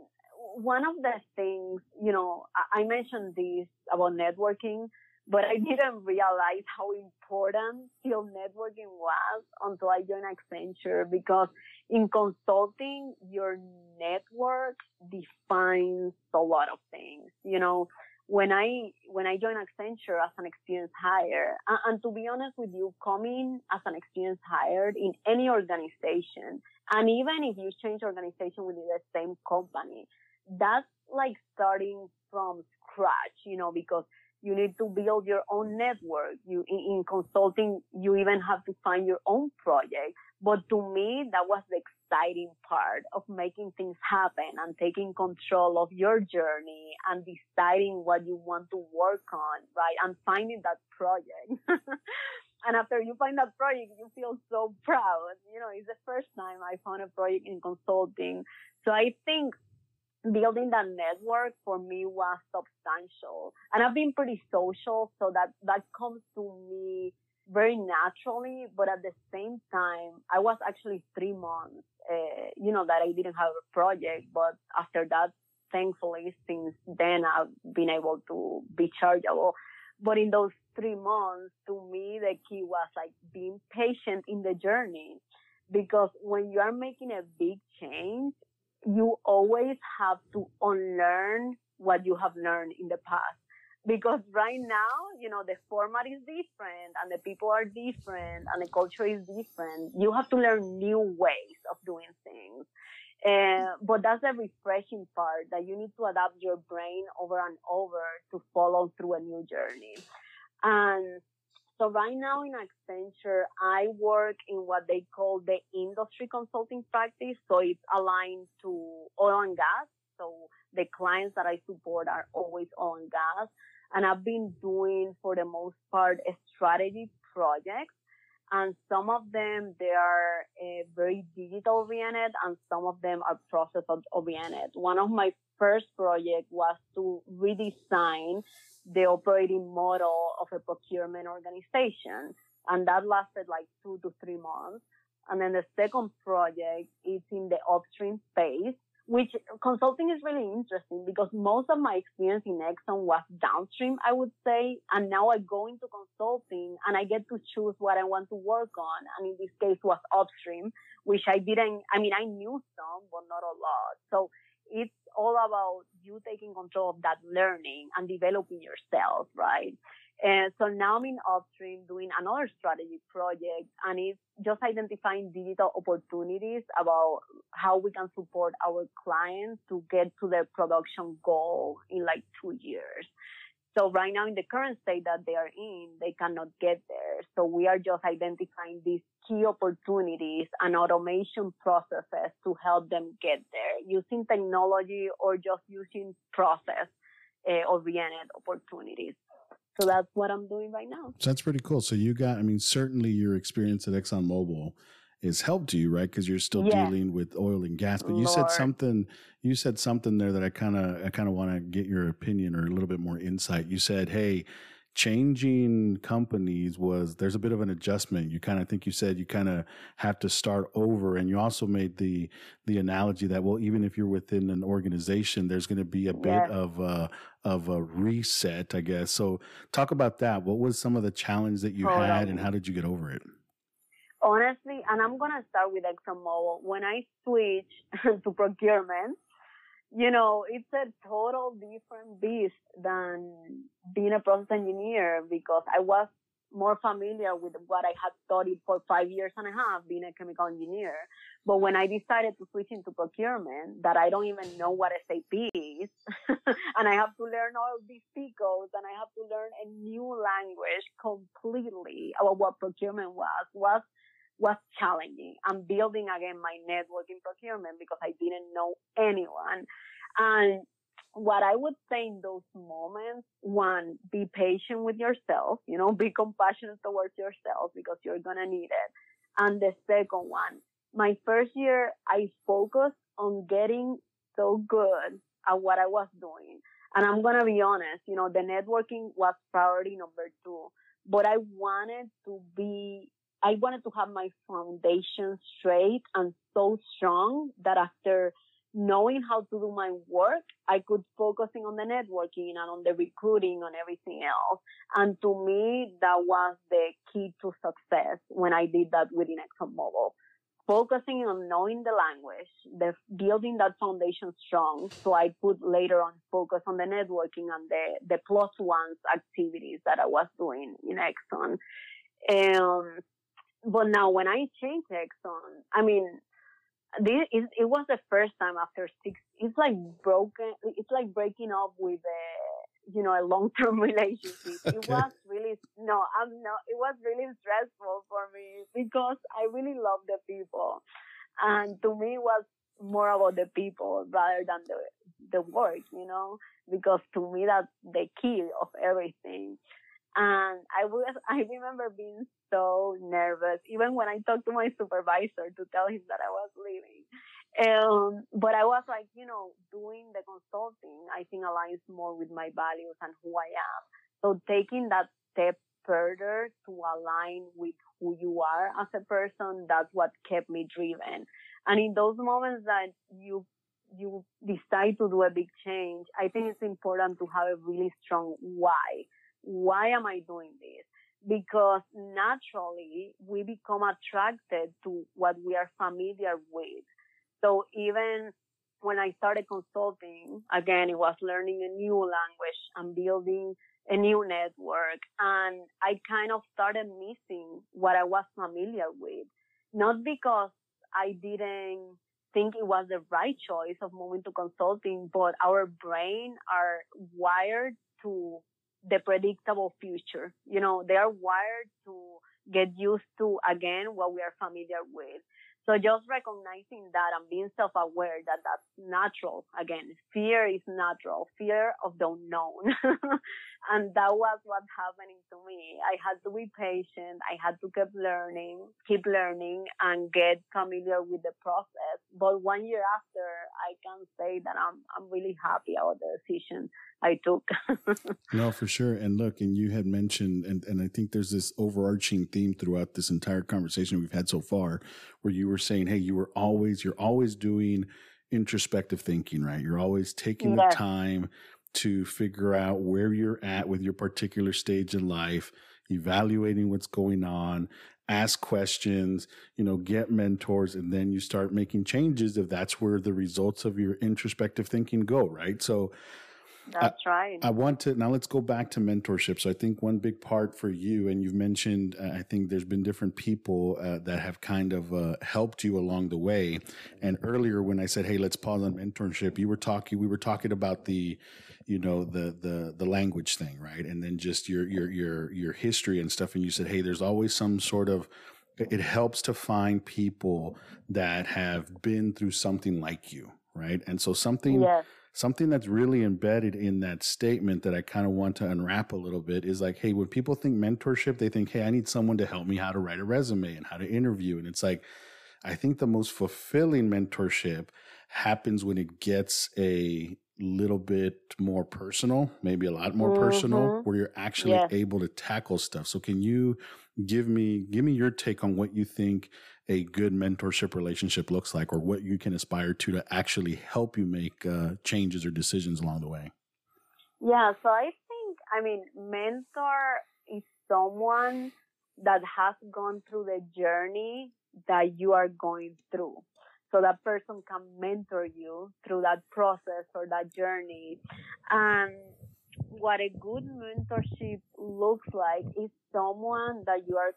Speaker 2: one of the things, you know, I, I mentioned this about networking but I didn't realize how important field networking was until I joined Accenture because in consulting, your network defines a lot of things. You know, when I, when I joined Accenture as an experienced hire, and, to be honest with you, coming as an experienced hire in any organization, and even if you change organization within the same company, that's like starting from scratch, you know, because you need to build your own network. You, in, in, consulting, you even have to find your own project. But to me, that was the exciting part of making things happen and taking control of your journey and deciding what you want to work on, right? And finding that project. <laughs> and after you find that project, you feel so proud. You know, it's the first time I found a project in consulting. So I think building that network for me was substantial. And I've been pretty social, so that, that comes to me very naturally. But at the same time, I was actually three months, uh, you know, that I didn't have a project. But after that, thankfully, since then, I've been able to be chargeable. But in those three months, to me, the key was like being patient in the journey. Because when you are making a big change, you always have to unlearn what you have learned in the past. Because right now, you know, the format is different and the people are different and the culture is different. You have to learn new ways of doing things. Uh, but that's the refreshing part that you need to adapt your brain over and over to follow through a new journey. And so right now in Accenture, I work in what they call the industry consulting practice. So it's aligned to oil and gas. So the clients that I support are always oil and gas. And I've been doing for the most part strategy projects. And some of them, they are uh, very digital oriented and some of them are process oriented. One of my first projects was to redesign the operating model of a procurement organization. And that lasted like two to three months. And then the second project is in the upstream space, which consulting is really interesting because most of my experience in Exxon was downstream, I would say. And now I go into consulting and I get to choose what I want to work on. And in this case was upstream, which I didn't, I mean, I knew some, but not a lot. So it's all about you taking control of that learning and developing yourself, right? And so now I'm in upstream doing another strategy project and it's just identifying digital opportunities about how we can support our clients to get to their production goal in like two years. So right now in the current state that they are in, they cannot get there. So we are just identifying these key opportunities and automation processes to help them get there using technology or just using process uh, oriented opportunities. So that's what I'm doing right now.
Speaker 1: So that's pretty cool. So you got, I mean, certainly your experience at ExxonMobil has helped you, right? Because you're still dealing with oil and gas. But Lord. you said something. You said something there that I kind of, I kind of want to get your opinion or a little bit more insight. You said, "Hey, changing companies was there's a bit of an adjustment you kind of think you said you kind of have to start over and you also made the the analogy that well even if you're within an organization there's going to be a bit of a of a reset i guess so talk about that what was some of the challenge that you had and how did you get over it
Speaker 2: honestly, and I'm gonna start with ExxonMobil. When I switched <laughs> to procurement, you know, it's a total different beast than being a process engineer because I was more familiar with what I had studied for five years and a half being a chemical engineer. But when I decided to switch into procurement, that I don't even know what SAP is, <laughs> and I have to learn all these P codes, and I have to learn a new language completely about what procurement was, was was challenging. I'm building again my network in procurement because I didn't know anyone. And what I would say in those moments, one, be patient with yourself, you know, be compassionate towards yourself because you're going to need it. And the second one, my first year, I focused on getting so good at what I was doing. And I'm going to be honest, you know, the networking was priority number two, but I wanted to be I wanted to have my foundation straight and so strong that after knowing how to do my work, I could focusing on the networking and on the recruiting and everything else. And to me, that was the key to success when I did that within ExxonMobil. Focusing on knowing the language, the building that foundation strong, so I could later on focus on the networking and the the plus ones activities that I was doing in Exxon. And but now when I changed Exxon, I mean, this, it, it was the first time after six, it's like broken, it's like breaking up with a, you know, a long-term <laughs> relationship. <laughs> Okay. It was really, no, I'm not, it was really stressful for me because I really love the people. And to me, it was more about the people rather than the, the work, you know, because to me, that's the key of everything. And I was, <laughs> I remember being so nervous, even when I talked to my supervisor to tell him that I was leaving. Um, but I was like, you know, doing the consulting, I think aligns more with my values and who I am. So taking that step further to align with who you are as a person, that's what kept me driven. And in those moments that you you decide to do a big change, I think it's important to have a really strong why. Why am I doing this? Because naturally we become attracted to what we are familiar with. So even when I started consulting, again, it was learning a new language and building a new network. And I kind of started missing what I was familiar with. Not because I didn't think it was the right choice of moving to consulting, but our brain are wired to the predictable future. You know, they are wired to get used to again what we are familiar with. So just recognizing that and being self-aware that that's natural. Again, fear is natural. Fear of the unknown. <laughs> and that was what happening to me. I had to be patient. I had to keep learning, keep learning and get familiar with the process. But one year after, I can say that I'm, I'm really happy about the decision I took. <laughs>
Speaker 1: no, for sure. And look, and you had mentioned, and, and I think there's this overarching theme throughout this entire conversation we've had so far, where you were saying, hey, you were always, you're always doing introspective thinking, right? You're always taking yes. the time to figure out where you're at with your particular stage in life, evaluating what's going on, ask questions, you know, get mentors, and then you start making changes if that's where the results of your introspective thinking go, right? So,
Speaker 2: that's
Speaker 1: I,
Speaker 2: right.
Speaker 1: I want to now let's go back to mentorship. So I think one big part for you, and you've mentioned, uh, I think there's been different people uh, that have kind of uh, helped you along the way. And earlier, when I said, "Hey, let's pause on mentorship," you were talking. We were talking about the, you know, the the the language thing, right? And then just your your your your history and stuff. And you said, "Hey, there's always some sort of." It helps to find people that have been through something like you, right? And so something.
Speaker 2: Yes
Speaker 1: something that's really embedded in that statement that I kind of want to unwrap a little bit is like, hey, when people think mentorship, they think, hey, I need someone to help me how to write a resume and how to interview. And it's like, I think the most fulfilling mentorship happens when it gets a little bit more personal, maybe a lot more mm-hmm. personal, where you're actually yes. able to tackle stuff. So can you give me give me your take on what you think a good mentorship relationship looks like or what you can aspire to to actually help you make uh, changes or decisions along the way?
Speaker 2: Yeah so i think i mean mentor is someone that has gone through the journey that you are going through. So that person can mentor you through that process or that journey. And what a good mentorship looks like is someone that you are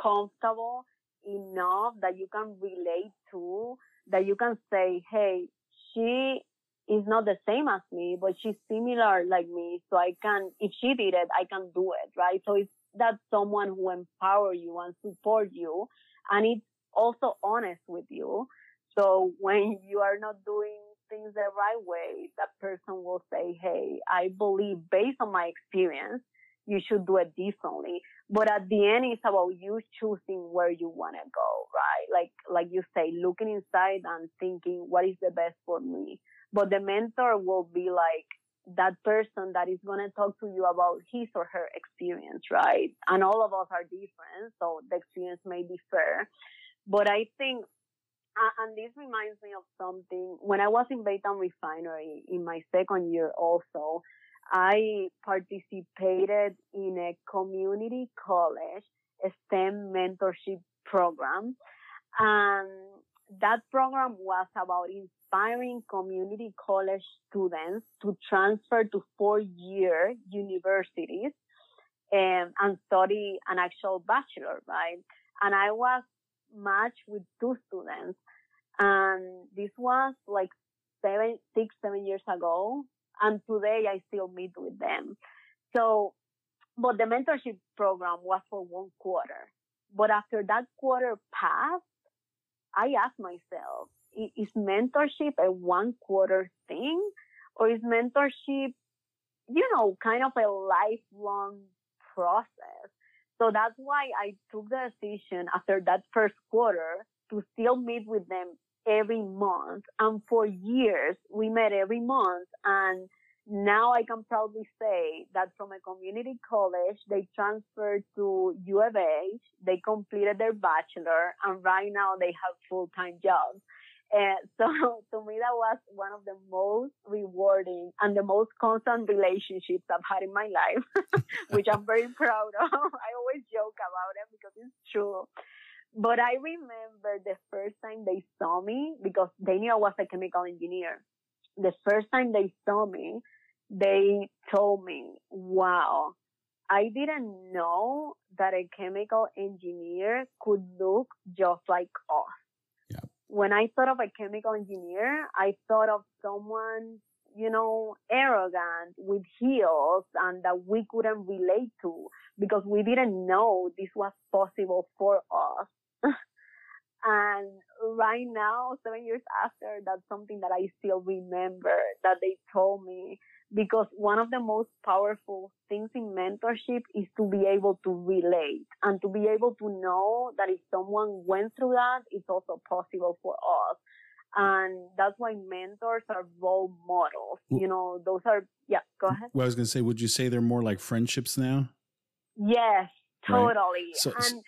Speaker 2: comfortable enough that you can relate to, that you can say, hey, she is not the same as me, but she's similar like me. So I can, if she did it, I can do it, right? So it's that someone who empower you and support you. And it's also honest with you. So when <laughs> you are not doing things the right way, that person will say, Hey, I believe based on my experience, you should do it differently. But at the end, it's about you choosing where you want to go, right? Like, like you say, looking inside and thinking, what is the best for me? But the mentor will be like that person that is going to talk to you about his or her experience, right? And all of us are different, so the experience may differ. But I think and this reminds me of something. When I was in Baytown Refinery in my second year also, I participated in a community college STEM mentorship program. And that program was about inspiring community college students to transfer to four year universities and, and study an actual bachelor, right? And I was matched with two students. And this was like seven, six, seven years ago and today I still meet with them. So, but the mentorship program was for one quarter. But after that quarter passed, I asked myself, is mentorship a one quarter thing or is mentorship, you know, kind of a lifelong process. So that's why I took the decision after that first quarter to still meet with them every month. And for years, we met every month. And now I can proudly say that from a community college, they transferred to U of H, they completed their bachelor, and right now they have full-time jobs. And <laughs> so to me, that was one of the most rewarding and the most constant relationships I've had in my life, <laughs> which I'm very proud of. <laughs> I always joke about it because it's true. But I remember the first time they saw me because they knew I was a chemical engineer. The first time they saw me, they told me, wow, I didn't know that a chemical engineer could look just like us when I thought of a chemical engineer, I thought of someone, you know, arrogant with heels and that we couldn't relate to because we didn't know this was possible for us. <laughs> and right now, seven years after, that's something that I still remember that they told me because one of the most powerful things in mentorship is to be able to relate and to be able to know that if someone went through that, it's also possible for us. And that's why mentors are role models. You know, those are, yeah, go ahead.
Speaker 1: Well, I was going to say, would you say they're more like friendships now?
Speaker 2: Yes, totally. Right. So, and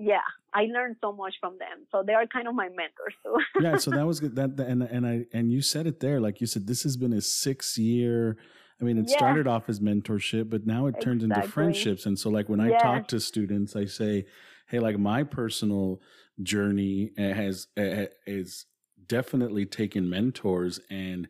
Speaker 2: yeah, I learned so much from them. So they are kind of my mentors too. <laughs>
Speaker 1: yeah, so that was good. That, and and I and you said it there, like you said, this has been a six year. I mean, it yeah. started off as mentorship, but now it turns exactly. into friendships. And so, like when I talk to students, I say, "Hey, like my personal journey eh, has eh, eh, is definitely taken mentors and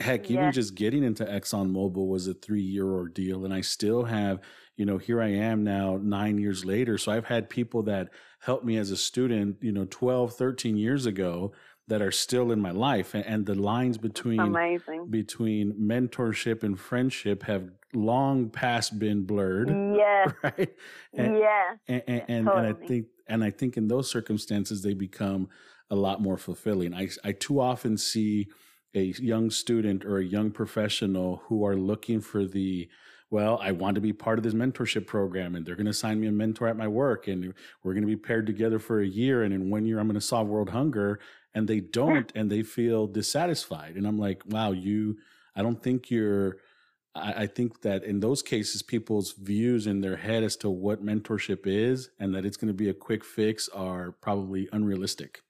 Speaker 1: heck even just getting into exxonmobil was a three year ordeal and i still have you know here i am now nine years later so i've had people that helped me as a student you know 12 13 years ago that are still in my life and, and the lines between
Speaker 2: Amazing.
Speaker 1: between mentorship and friendship have long past been blurred
Speaker 2: yeah <laughs>
Speaker 1: right
Speaker 2: and, yeah
Speaker 1: and, and, and, totally. and i think and i think in those circumstances they become a lot more fulfilling. I, I too often see a young student or a young professional who are looking for the well, I want to be part of this mentorship program and they're going to assign me a mentor at my work and we're going to be paired together for a year. And in one year, I'm going to solve world hunger. And they don't, <laughs> and they feel dissatisfied. And I'm like, wow, you, I don't think you're, I, I think that in those cases, people's views in their head as to what mentorship is and that it's going to be a quick fix are probably unrealistic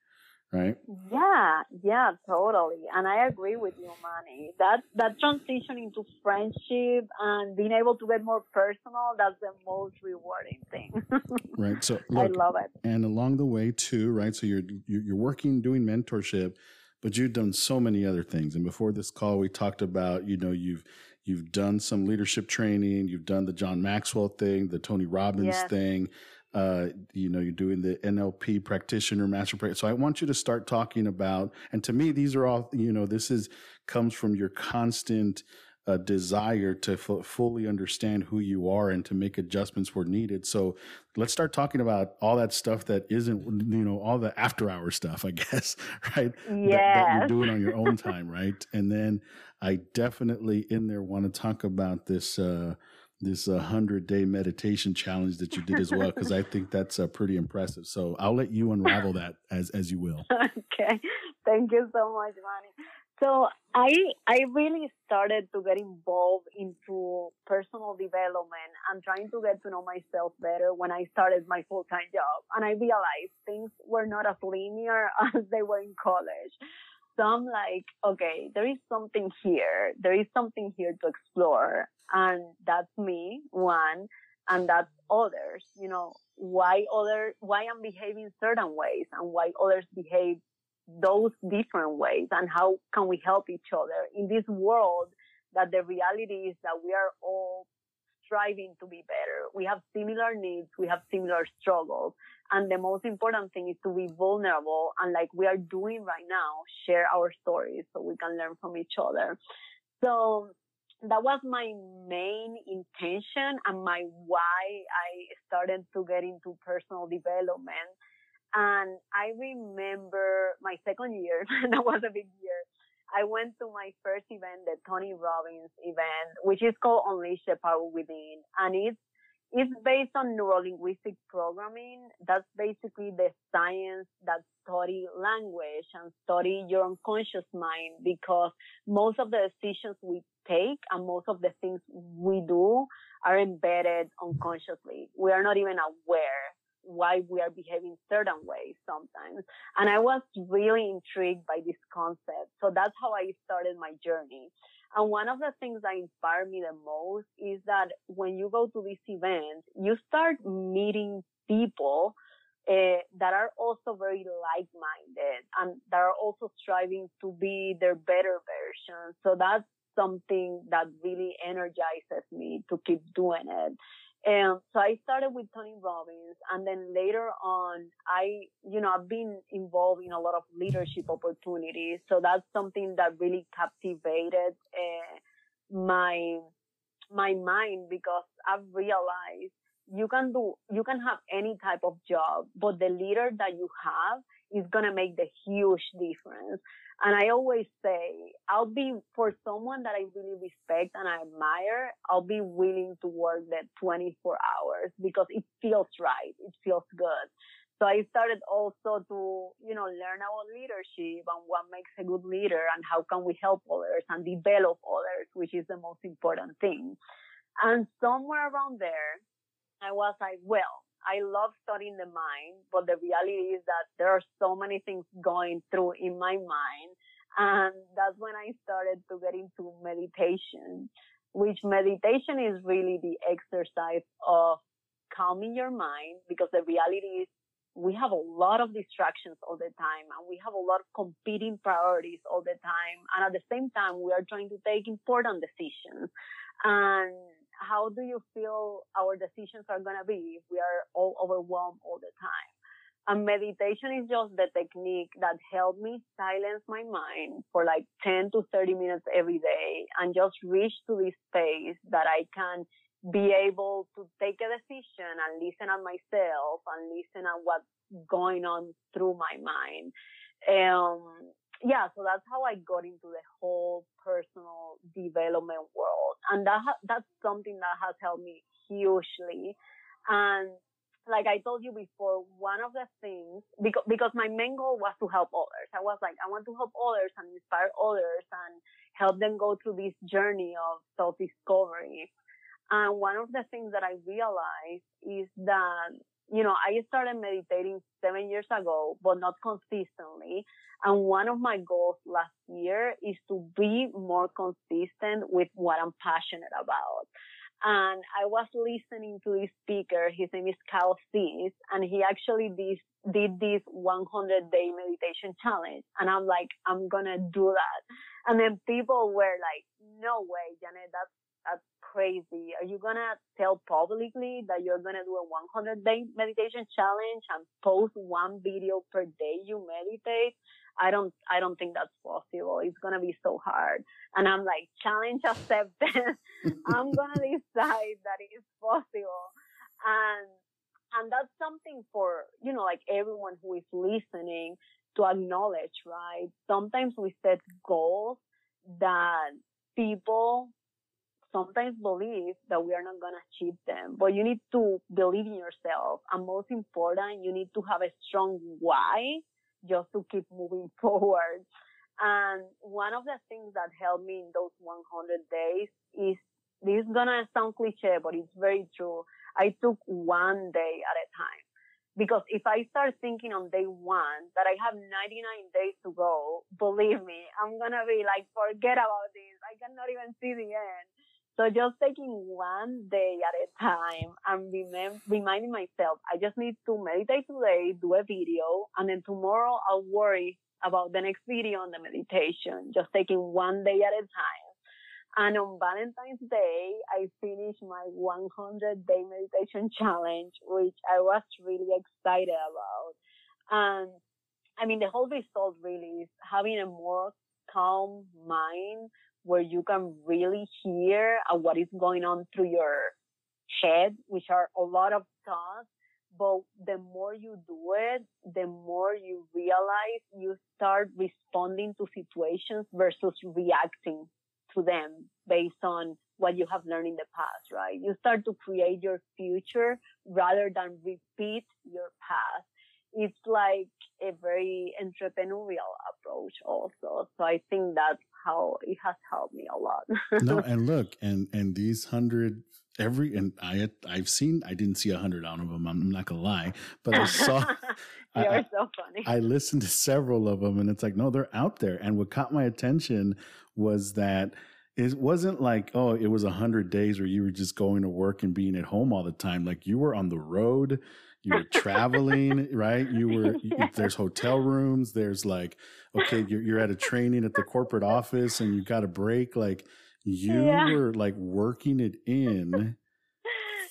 Speaker 1: right?
Speaker 2: Yeah, yeah, totally. And I agree with you, Manny. That that transition into friendship and being able to get more personal, that's the most rewarding thing. <laughs>
Speaker 1: right. So
Speaker 2: look, I love it.
Speaker 1: And along the way too, right? So you're you're working doing mentorship, but you've done so many other things. And before this call, we talked about, you know, you've you've done some leadership training, you've done the John Maxwell thing, the Tony Robbins yes. thing uh, you know, you're doing the NLP practitioner master practitioner. So I want you to start talking about, and to me, these are all, you know, this is comes from your constant uh, desire to f- fully understand who you are and to make adjustments where needed. So let's start talking about all that stuff that isn't, you know, all the after hour stuff, I <laughs> guess, right?
Speaker 2: Yeah. That, that
Speaker 1: you're doing on your own <laughs> time, right? And then I definitely in there want to talk about this, uh, this uh, 100 day meditation challenge that you did as well because i think that's uh, pretty impressive. So i'll let you unravel that as as you will. <laughs>
Speaker 2: Okay. Thank you so much manny so i i really started to get involved into personal development and trying to get to know myself better when i started my full-time job. And i realized things were not as linear <laughs> as they were in college so I'm like, okay, there is something here. There is something here to explore. And that's me, one, and that's others, you know, why other, why I'm behaving certain ways and why others behave those different ways and how can we help each other in this world that the reality is that we are all striving to be better. We have similar needs. We have similar struggles. And the most important thing is to be vulnerable and like we are doing right now, share our stories so we can learn from each other. So that was my main intention and my why I started to get into personal development. And I remember my second year, <laughs> that was a big year. I went to my first event, the Tony Robbins event, which is called Unleash the Power Within. And it's it's based on neurolinguistic programming. That's basically the science that study language and study your unconscious mind because most of the decisions we take and most of the things we do are embedded unconsciously. We are not even aware why we are behaving certain ways sometimes. And I was really intrigued by this concept. So that's how I started my journey. And one of the things that inspired me the most is that when you go to these events, you start meeting people uh, that are also very like-minded and that are also striving to be their better version. So that's something that really energizes me to keep doing it. And so I started with Tony Robbins and then later on, I, you know, I've been involved in a lot of leadership opportunities. So that's something that really captivated uh, my, my mind because I've realized you can do, you can have any type of job, but the leader that you have is going to make the huge difference. And I always say, I'll be, for someone that I really respect and I admire, I'll be willing to work that 24 hours because it feels right. It feels good. So I started also to, you know, learn about leadership and what makes a good leader and how can we help others and develop others, which is the most important thing. And somewhere around there, I was like, well, I love studying the mind, but the reality is that there are so many things going through in my mind. And that's when I started to get into meditation, which meditation is really the exercise of calming your mind because the reality is we have a lot of distractions all the time and we have a lot of competing priorities all the time. And at the same time, we are trying to take important decisions. And how do you feel our decisions are going to be if we are all overwhelmed all the time? And meditation is just the technique that helped me silence my mind for like 10 to 30 minutes every day and just reach to this space that I can be able to take a decision and listen at myself and listen at what's going on through my mind. Um, yeah, so that's how I got into the whole personal development world. And that, ha- that's something that has helped me hugely. And like I told you before, one of the things, because, because my main goal was to help others. I was like, I want to help others and inspire others and help them go through this journey of self-discovery. And one of the things that I realized is that you know, I started meditating seven years ago, but not consistently. And one of my goals last year is to be more consistent with what I'm passionate about. And I was listening to this speaker. His name is Kyle Cease, and he actually did, did this 100 day meditation challenge. And I'm like, I'm gonna do that. And then people were like, no way, Janet, that's that's crazy. Are you gonna tell publicly that you're gonna do a 100 day meditation challenge and post one video per day you meditate? I don't, I don't think that's possible. It's gonna be so hard. And I'm like, challenge accepted. <laughs> I'm gonna decide that it's possible. And, and that's something for, you know, like everyone who is listening to acknowledge, right? Sometimes we set goals that people sometimes believe that we are not going to achieve them, but you need to believe in yourself. And most important, you need to have a strong why just to keep moving <laughs> forward. And one of the things that helped me in those 100 days is this is gonna sound cliche, but it's very true. I took one day at a time. Because if I start thinking on day one that I have 99 days to go, believe me, I'm gonna be like, forget about this. I cannot even see the end. So just taking one day at a time and remem- reminding myself, I just need to meditate today, do a video, and then tomorrow I'll worry about the next video on the meditation, just taking one day at a time. And on Valentine's Day, I finished my 100 day meditation challenge, which I was really excited about. And I mean, the whole result really is having a more calm mind where you can really hear uh, what is going on through your head, which are a lot of thoughts. But the more you do it, the more you realize you start responding to situations versus reacting to them based on what you have learned in the past, right? You start to create your future rather than repeat your past. It's like a very entrepreneurial approach also. So I think that's how it has helped me a lot.
Speaker 1: no, <laughs> and look, and and these hundred every and I I've seen I didn't see a hundred out of them. I'm not gonna lie, but I saw.
Speaker 2: You're <laughs> I, so funny.
Speaker 1: I listened to several of them, and it's like no, they're out there. And what caught my attention was that it wasn't like oh it was a hundred days where you were just going to work and being at home all the time like you were on the road you were traveling right you were <laughs> yeah. there's hotel rooms there's like okay you're, you're at a training at the corporate office and you got a break like you yeah. were like working it in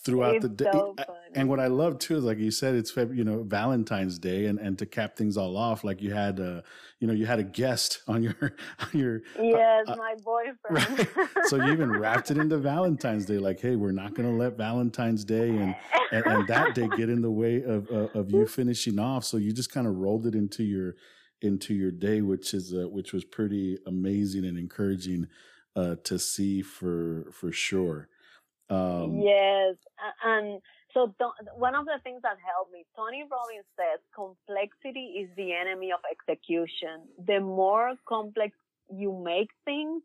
Speaker 1: throughout
Speaker 2: it's
Speaker 1: the day.
Speaker 2: So
Speaker 1: and what I love too is like you said, it's you know Valentine's Day, and and to cap things all off, like you had a you know you had a guest on your <laughs> on your
Speaker 2: uh, yes, uh, my boyfriend.
Speaker 1: Right? so you even wrapped it into Valentine's Day, like hey, we're not going to let Valentine's Day and, and, and that day get in the way of uh, of you <laughs> finishing off. So you just kind of rolled it into your into your day, which is uh, which was pretty amazing and encouraging uh, to see for for sure.
Speaker 2: Um, yes, and so one of the things that helped me, Tony Robbins says, complexity is the enemy of execution. The more complex you make things,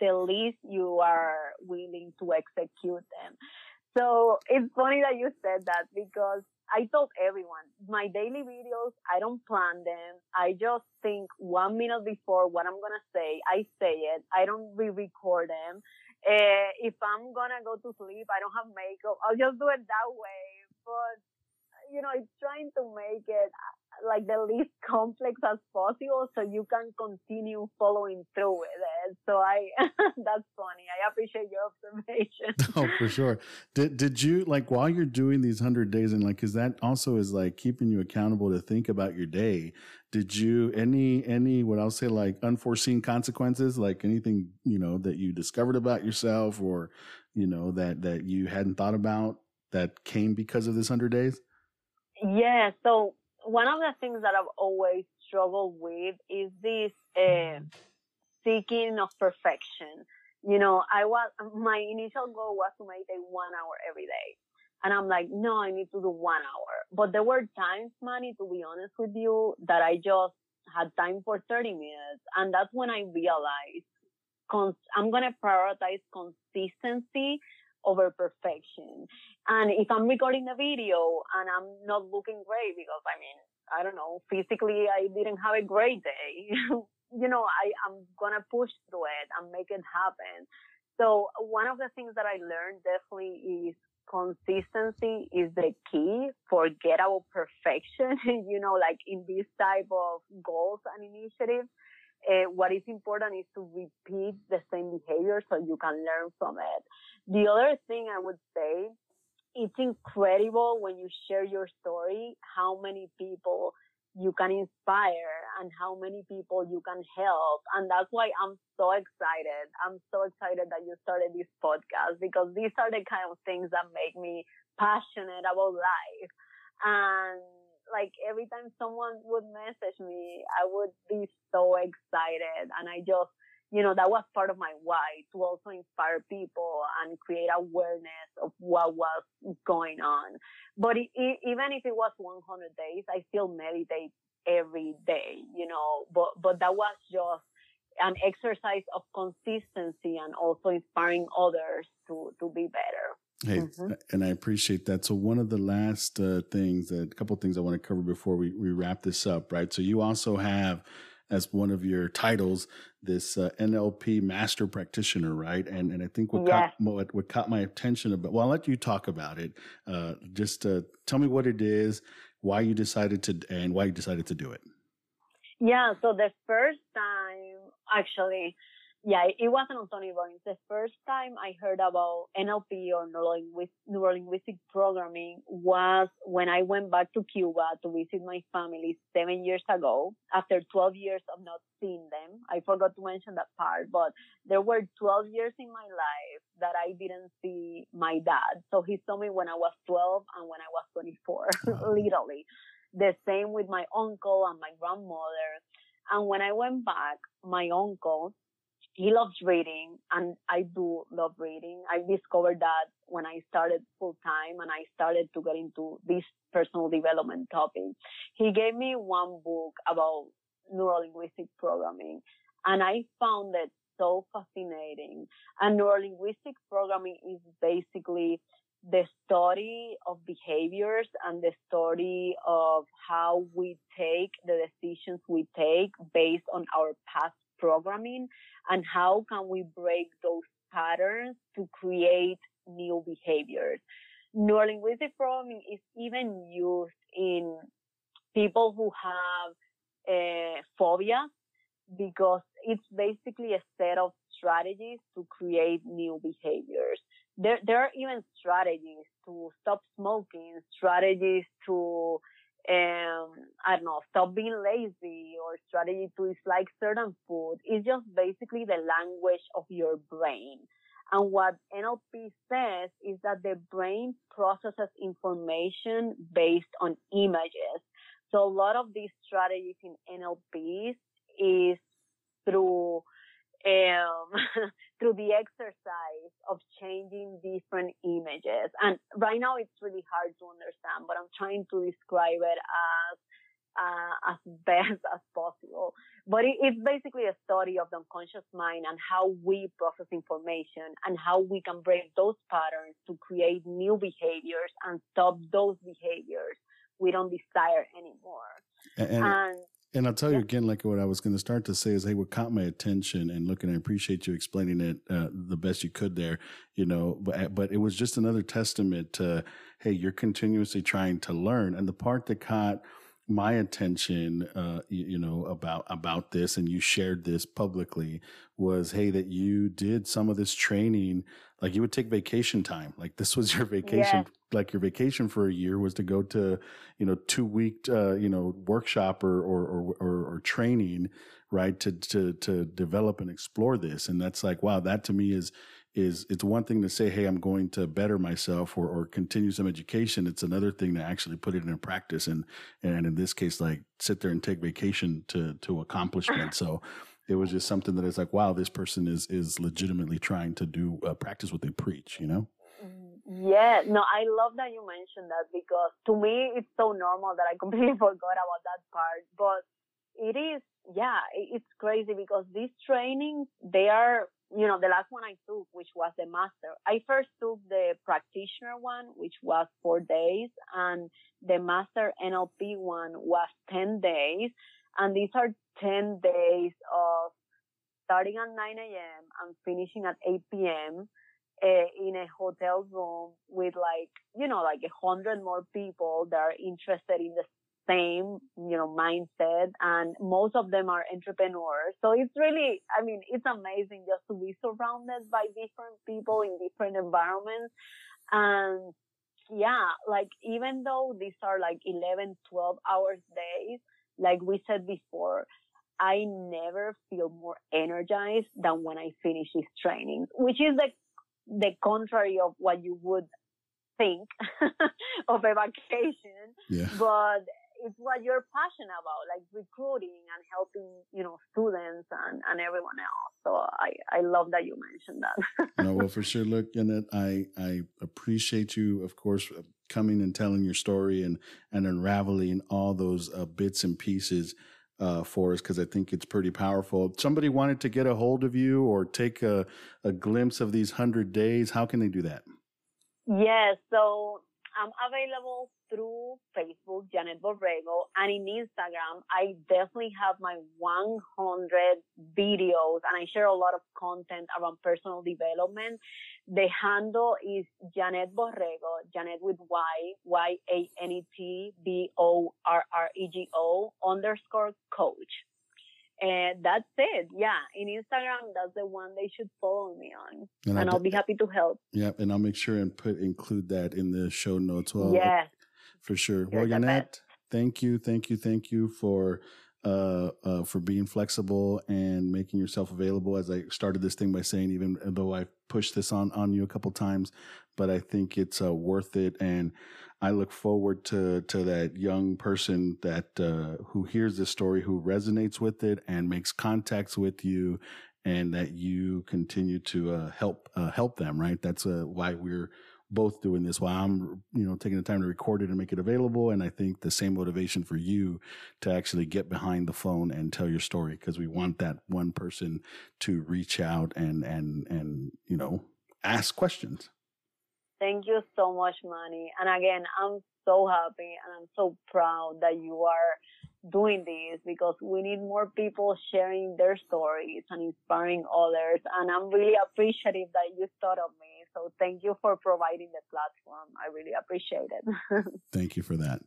Speaker 2: the least you are willing to execute them. So it's funny that you said that because I told everyone my daily videos, I don't plan them. I just think one minute before what I'm going to say. I say it. I don't re-record them. Uh, if I'm gonna go to sleep, I don't have makeup. I'll just do it that way. But you know, it's trying to make it like the least <laughs> complex as possible so you can continue following through with it. So I, <laughs> that's funny. I appreciate your observation. <laughs>
Speaker 1: oh, for sure. Did, did you like while you're doing these hundred days and like, cause that also is like keeping you accountable to think about your day. Did you any, any, what I'll say like unforeseen consequences, like anything, you know, that you discovered about yourself or, you know, that, that you hadn't thought about that came because of this hundred days?
Speaker 2: Yeah. So one of the things that I've always struggled with is this uh, seeking of perfection. You know, I was my initial goal was to meditate one hour every day. And I'm like, no, I need to do one hour. But there were times, Manny, to be honest with you, that I just had time for 30 minutes. And that's when I realized cons- I'm going to prioritize consistency over perfection. And if I'm recording a video and I'm not looking great because I mean, I don't know, physically I didn't have a great day, <laughs> you know, I, I'm gonna push through it and make it happen. So one of the things that I learned definitely is consistency is the key. Forget about perfection, <laughs> you know, like in this type of goals and initiatives. Uh, what is important is to repeat the same behavior so you can learn from it. The other thing I would say, it's incredible when you share your story, how many people you can inspire and how many people you can help. And that's why I'm so excited. I'm so excited that you started this podcast because these are the kind of things that make me passionate about life. And like every time someone would message me, I would be so excited and I just you know, that was part of my why to also inspire people and create awareness of what was going on. But it, it, even if it was 100 days, I still meditate every day, you know, but, but that was just an exercise of consistency and also inspiring others to, to be better.
Speaker 1: Hey, mm-hmm. and I appreciate that. So one of the last uh, things, a couple of things I want to cover before we, we wrap this up, right? So you also have as one of your titles, this uh, NLP master practitioner, right? And and I think what, yes. caught, what, what caught my attention about, well, I'll let you talk about it. Uh, just uh, tell me what it is, why you decided to, and why you decided to do it.
Speaker 2: Yeah. So the first time, actually, yeah, it wasn't on Tony Robbins. The first time I heard about NLP or neurolinguistic programming was when I went back to Cuba to visit my family seven years ago after 12 years of not seeing them. I forgot to mention that part, but there were 12 years in my life that I didn't see my dad. So he saw me when I was 12 and when I was 24, <laughs> literally. The same with my uncle and my grandmother. And when I went back, my uncle he loves reading and I do love reading. I discovered that when I started full time and I started to get into this personal development topic. He gave me one book about neurolinguistic programming and I found it so fascinating. And neurolinguistic programming is basically the story of behaviors and the story of how we take the decisions we take based on our past programming and how can we break those patterns to create new behaviors. Neurolinguistic programming is even used in people who have uh, phobia because it's basically a set of strategies to create new behaviors. There, there are even strategies to stop smoking, strategies to um, I don't know, stop being lazy or strategy to dislike certain food. It's just basically the language of your brain. And what NLP says is that the brain processes information based on images. So a lot of these strategies in NLP is through um, <laughs> through the exercise of changing different images. And right now it's really hard to understand, but I'm trying to describe it as uh, as <laughs> best as possible. But it, it's basically a study of the unconscious mind and how we process information and how we can break those patterns to create new behaviors and stop those behaviors we don't desire anymore.
Speaker 1: And, and and I'll tell you again, like what I was going to start to say is, hey, what caught my attention and look, and I appreciate you explaining it uh, the best you could there, you know, but, but it was just another testament to, hey, you're continuously trying to learn. And the part that caught my attention, uh, you, you, know, about, about this and you shared this publicly was, hey, that you did some of this training, like you would take vacation time. Like this was your <laughs> vacation, yes. like your vacation for a year was to go to, you know, two week, uh, you know, workshop or, or, or, or, or training, right. To, to, to develop and explore this. And that's like, wow, that to me is, is it's one thing to say, Hey, I'm going to better myself or, or continue some education. It's another thing to actually put it in practice. And, and in this case, like sit there and take vacation to, to <laughs> accomplishment. So it was just something that is like, wow, this person is, is legitimately trying to do uh, practice what they preach, you know?
Speaker 2: Yeah, no, I love that you mentioned that because to me it's so normal that I completely <laughs> forgot about that part. But it is, yeah, it's crazy because these trainings, they are you know, the last one I took, which was the master, I first took the practitioner one, which was four days, and the master NLP one was 10 days. And these are 10 days of starting at 9 a.m. and finishing at 8 p.m. Uh, eh, in a hotel room with like, you know, like a hundred more people that are interested in the same, you know, mindset and most of them are entrepreneurs. So it's really, I mean, it's amazing just to be surrounded by different people in different environments. And yeah, like even though these are like 11, 12 hours days, like we said before, I never feel more energized than when I finish these trainings, which is the, the contrary of what you would think <laughs> of a vacation. Yeah. But it's what you're passionate about, like recruiting and helping, you know, students and, and everyone else. So I, I love that you mentioned that. <laughs>
Speaker 1: no, well, for sure. Look, Annette, I, I appreciate you, of course, coming and telling your story and, and unraveling all those uh, bits and pieces uh, for us because I think it's pretty powerful. If somebody wanted to get a hold of you or take a, a glimpse of these hundred days, how can they do that?
Speaker 2: Yes, so I'm available through Facebook, Yanet Borrego, and in Instagram, I definitely have my 100 videos and I share a lot of content around personal development. The handle is Yanet Borrego, Yanet with Y, Y-A-N-E-T-B-O-R-R-E-G-O underscore coach. And that's it. Yeah. In Instagram, that's the one they should follow me on. And, and I'll be happy to help.
Speaker 1: Yeah. And I'll make sure and put, include that in the show notes. Well,
Speaker 2: yes.
Speaker 1: For sure. You're well, Yanet, thank you. Thank you. Thank you for, uh, uh, for being flexible and making yourself available. As I started this thing by saying, even though I pushed this on, on you a couple times, but I think it's uh, worth it. And I look forward to to that young person that uh, who hears this story, who resonates with it, and makes contacts with you, and that you continue to uh, help uh, help them. Right. That's uh, why we're both doing this. Why I'm you know taking the time to record it and make it available. And I think the same motivation for you to actually get behind the phone and tell your story because we want that one person to reach out and and and you know ask questions.
Speaker 2: Thank you so much, Manny. And again, I'm so happy and I'm so proud that you are doing this because we need more people sharing their stories and inspiring others. And I'm really appreciative that you thought of me. So thank you for providing the platform. I really appreciate it. <laughs>
Speaker 1: thank you for that.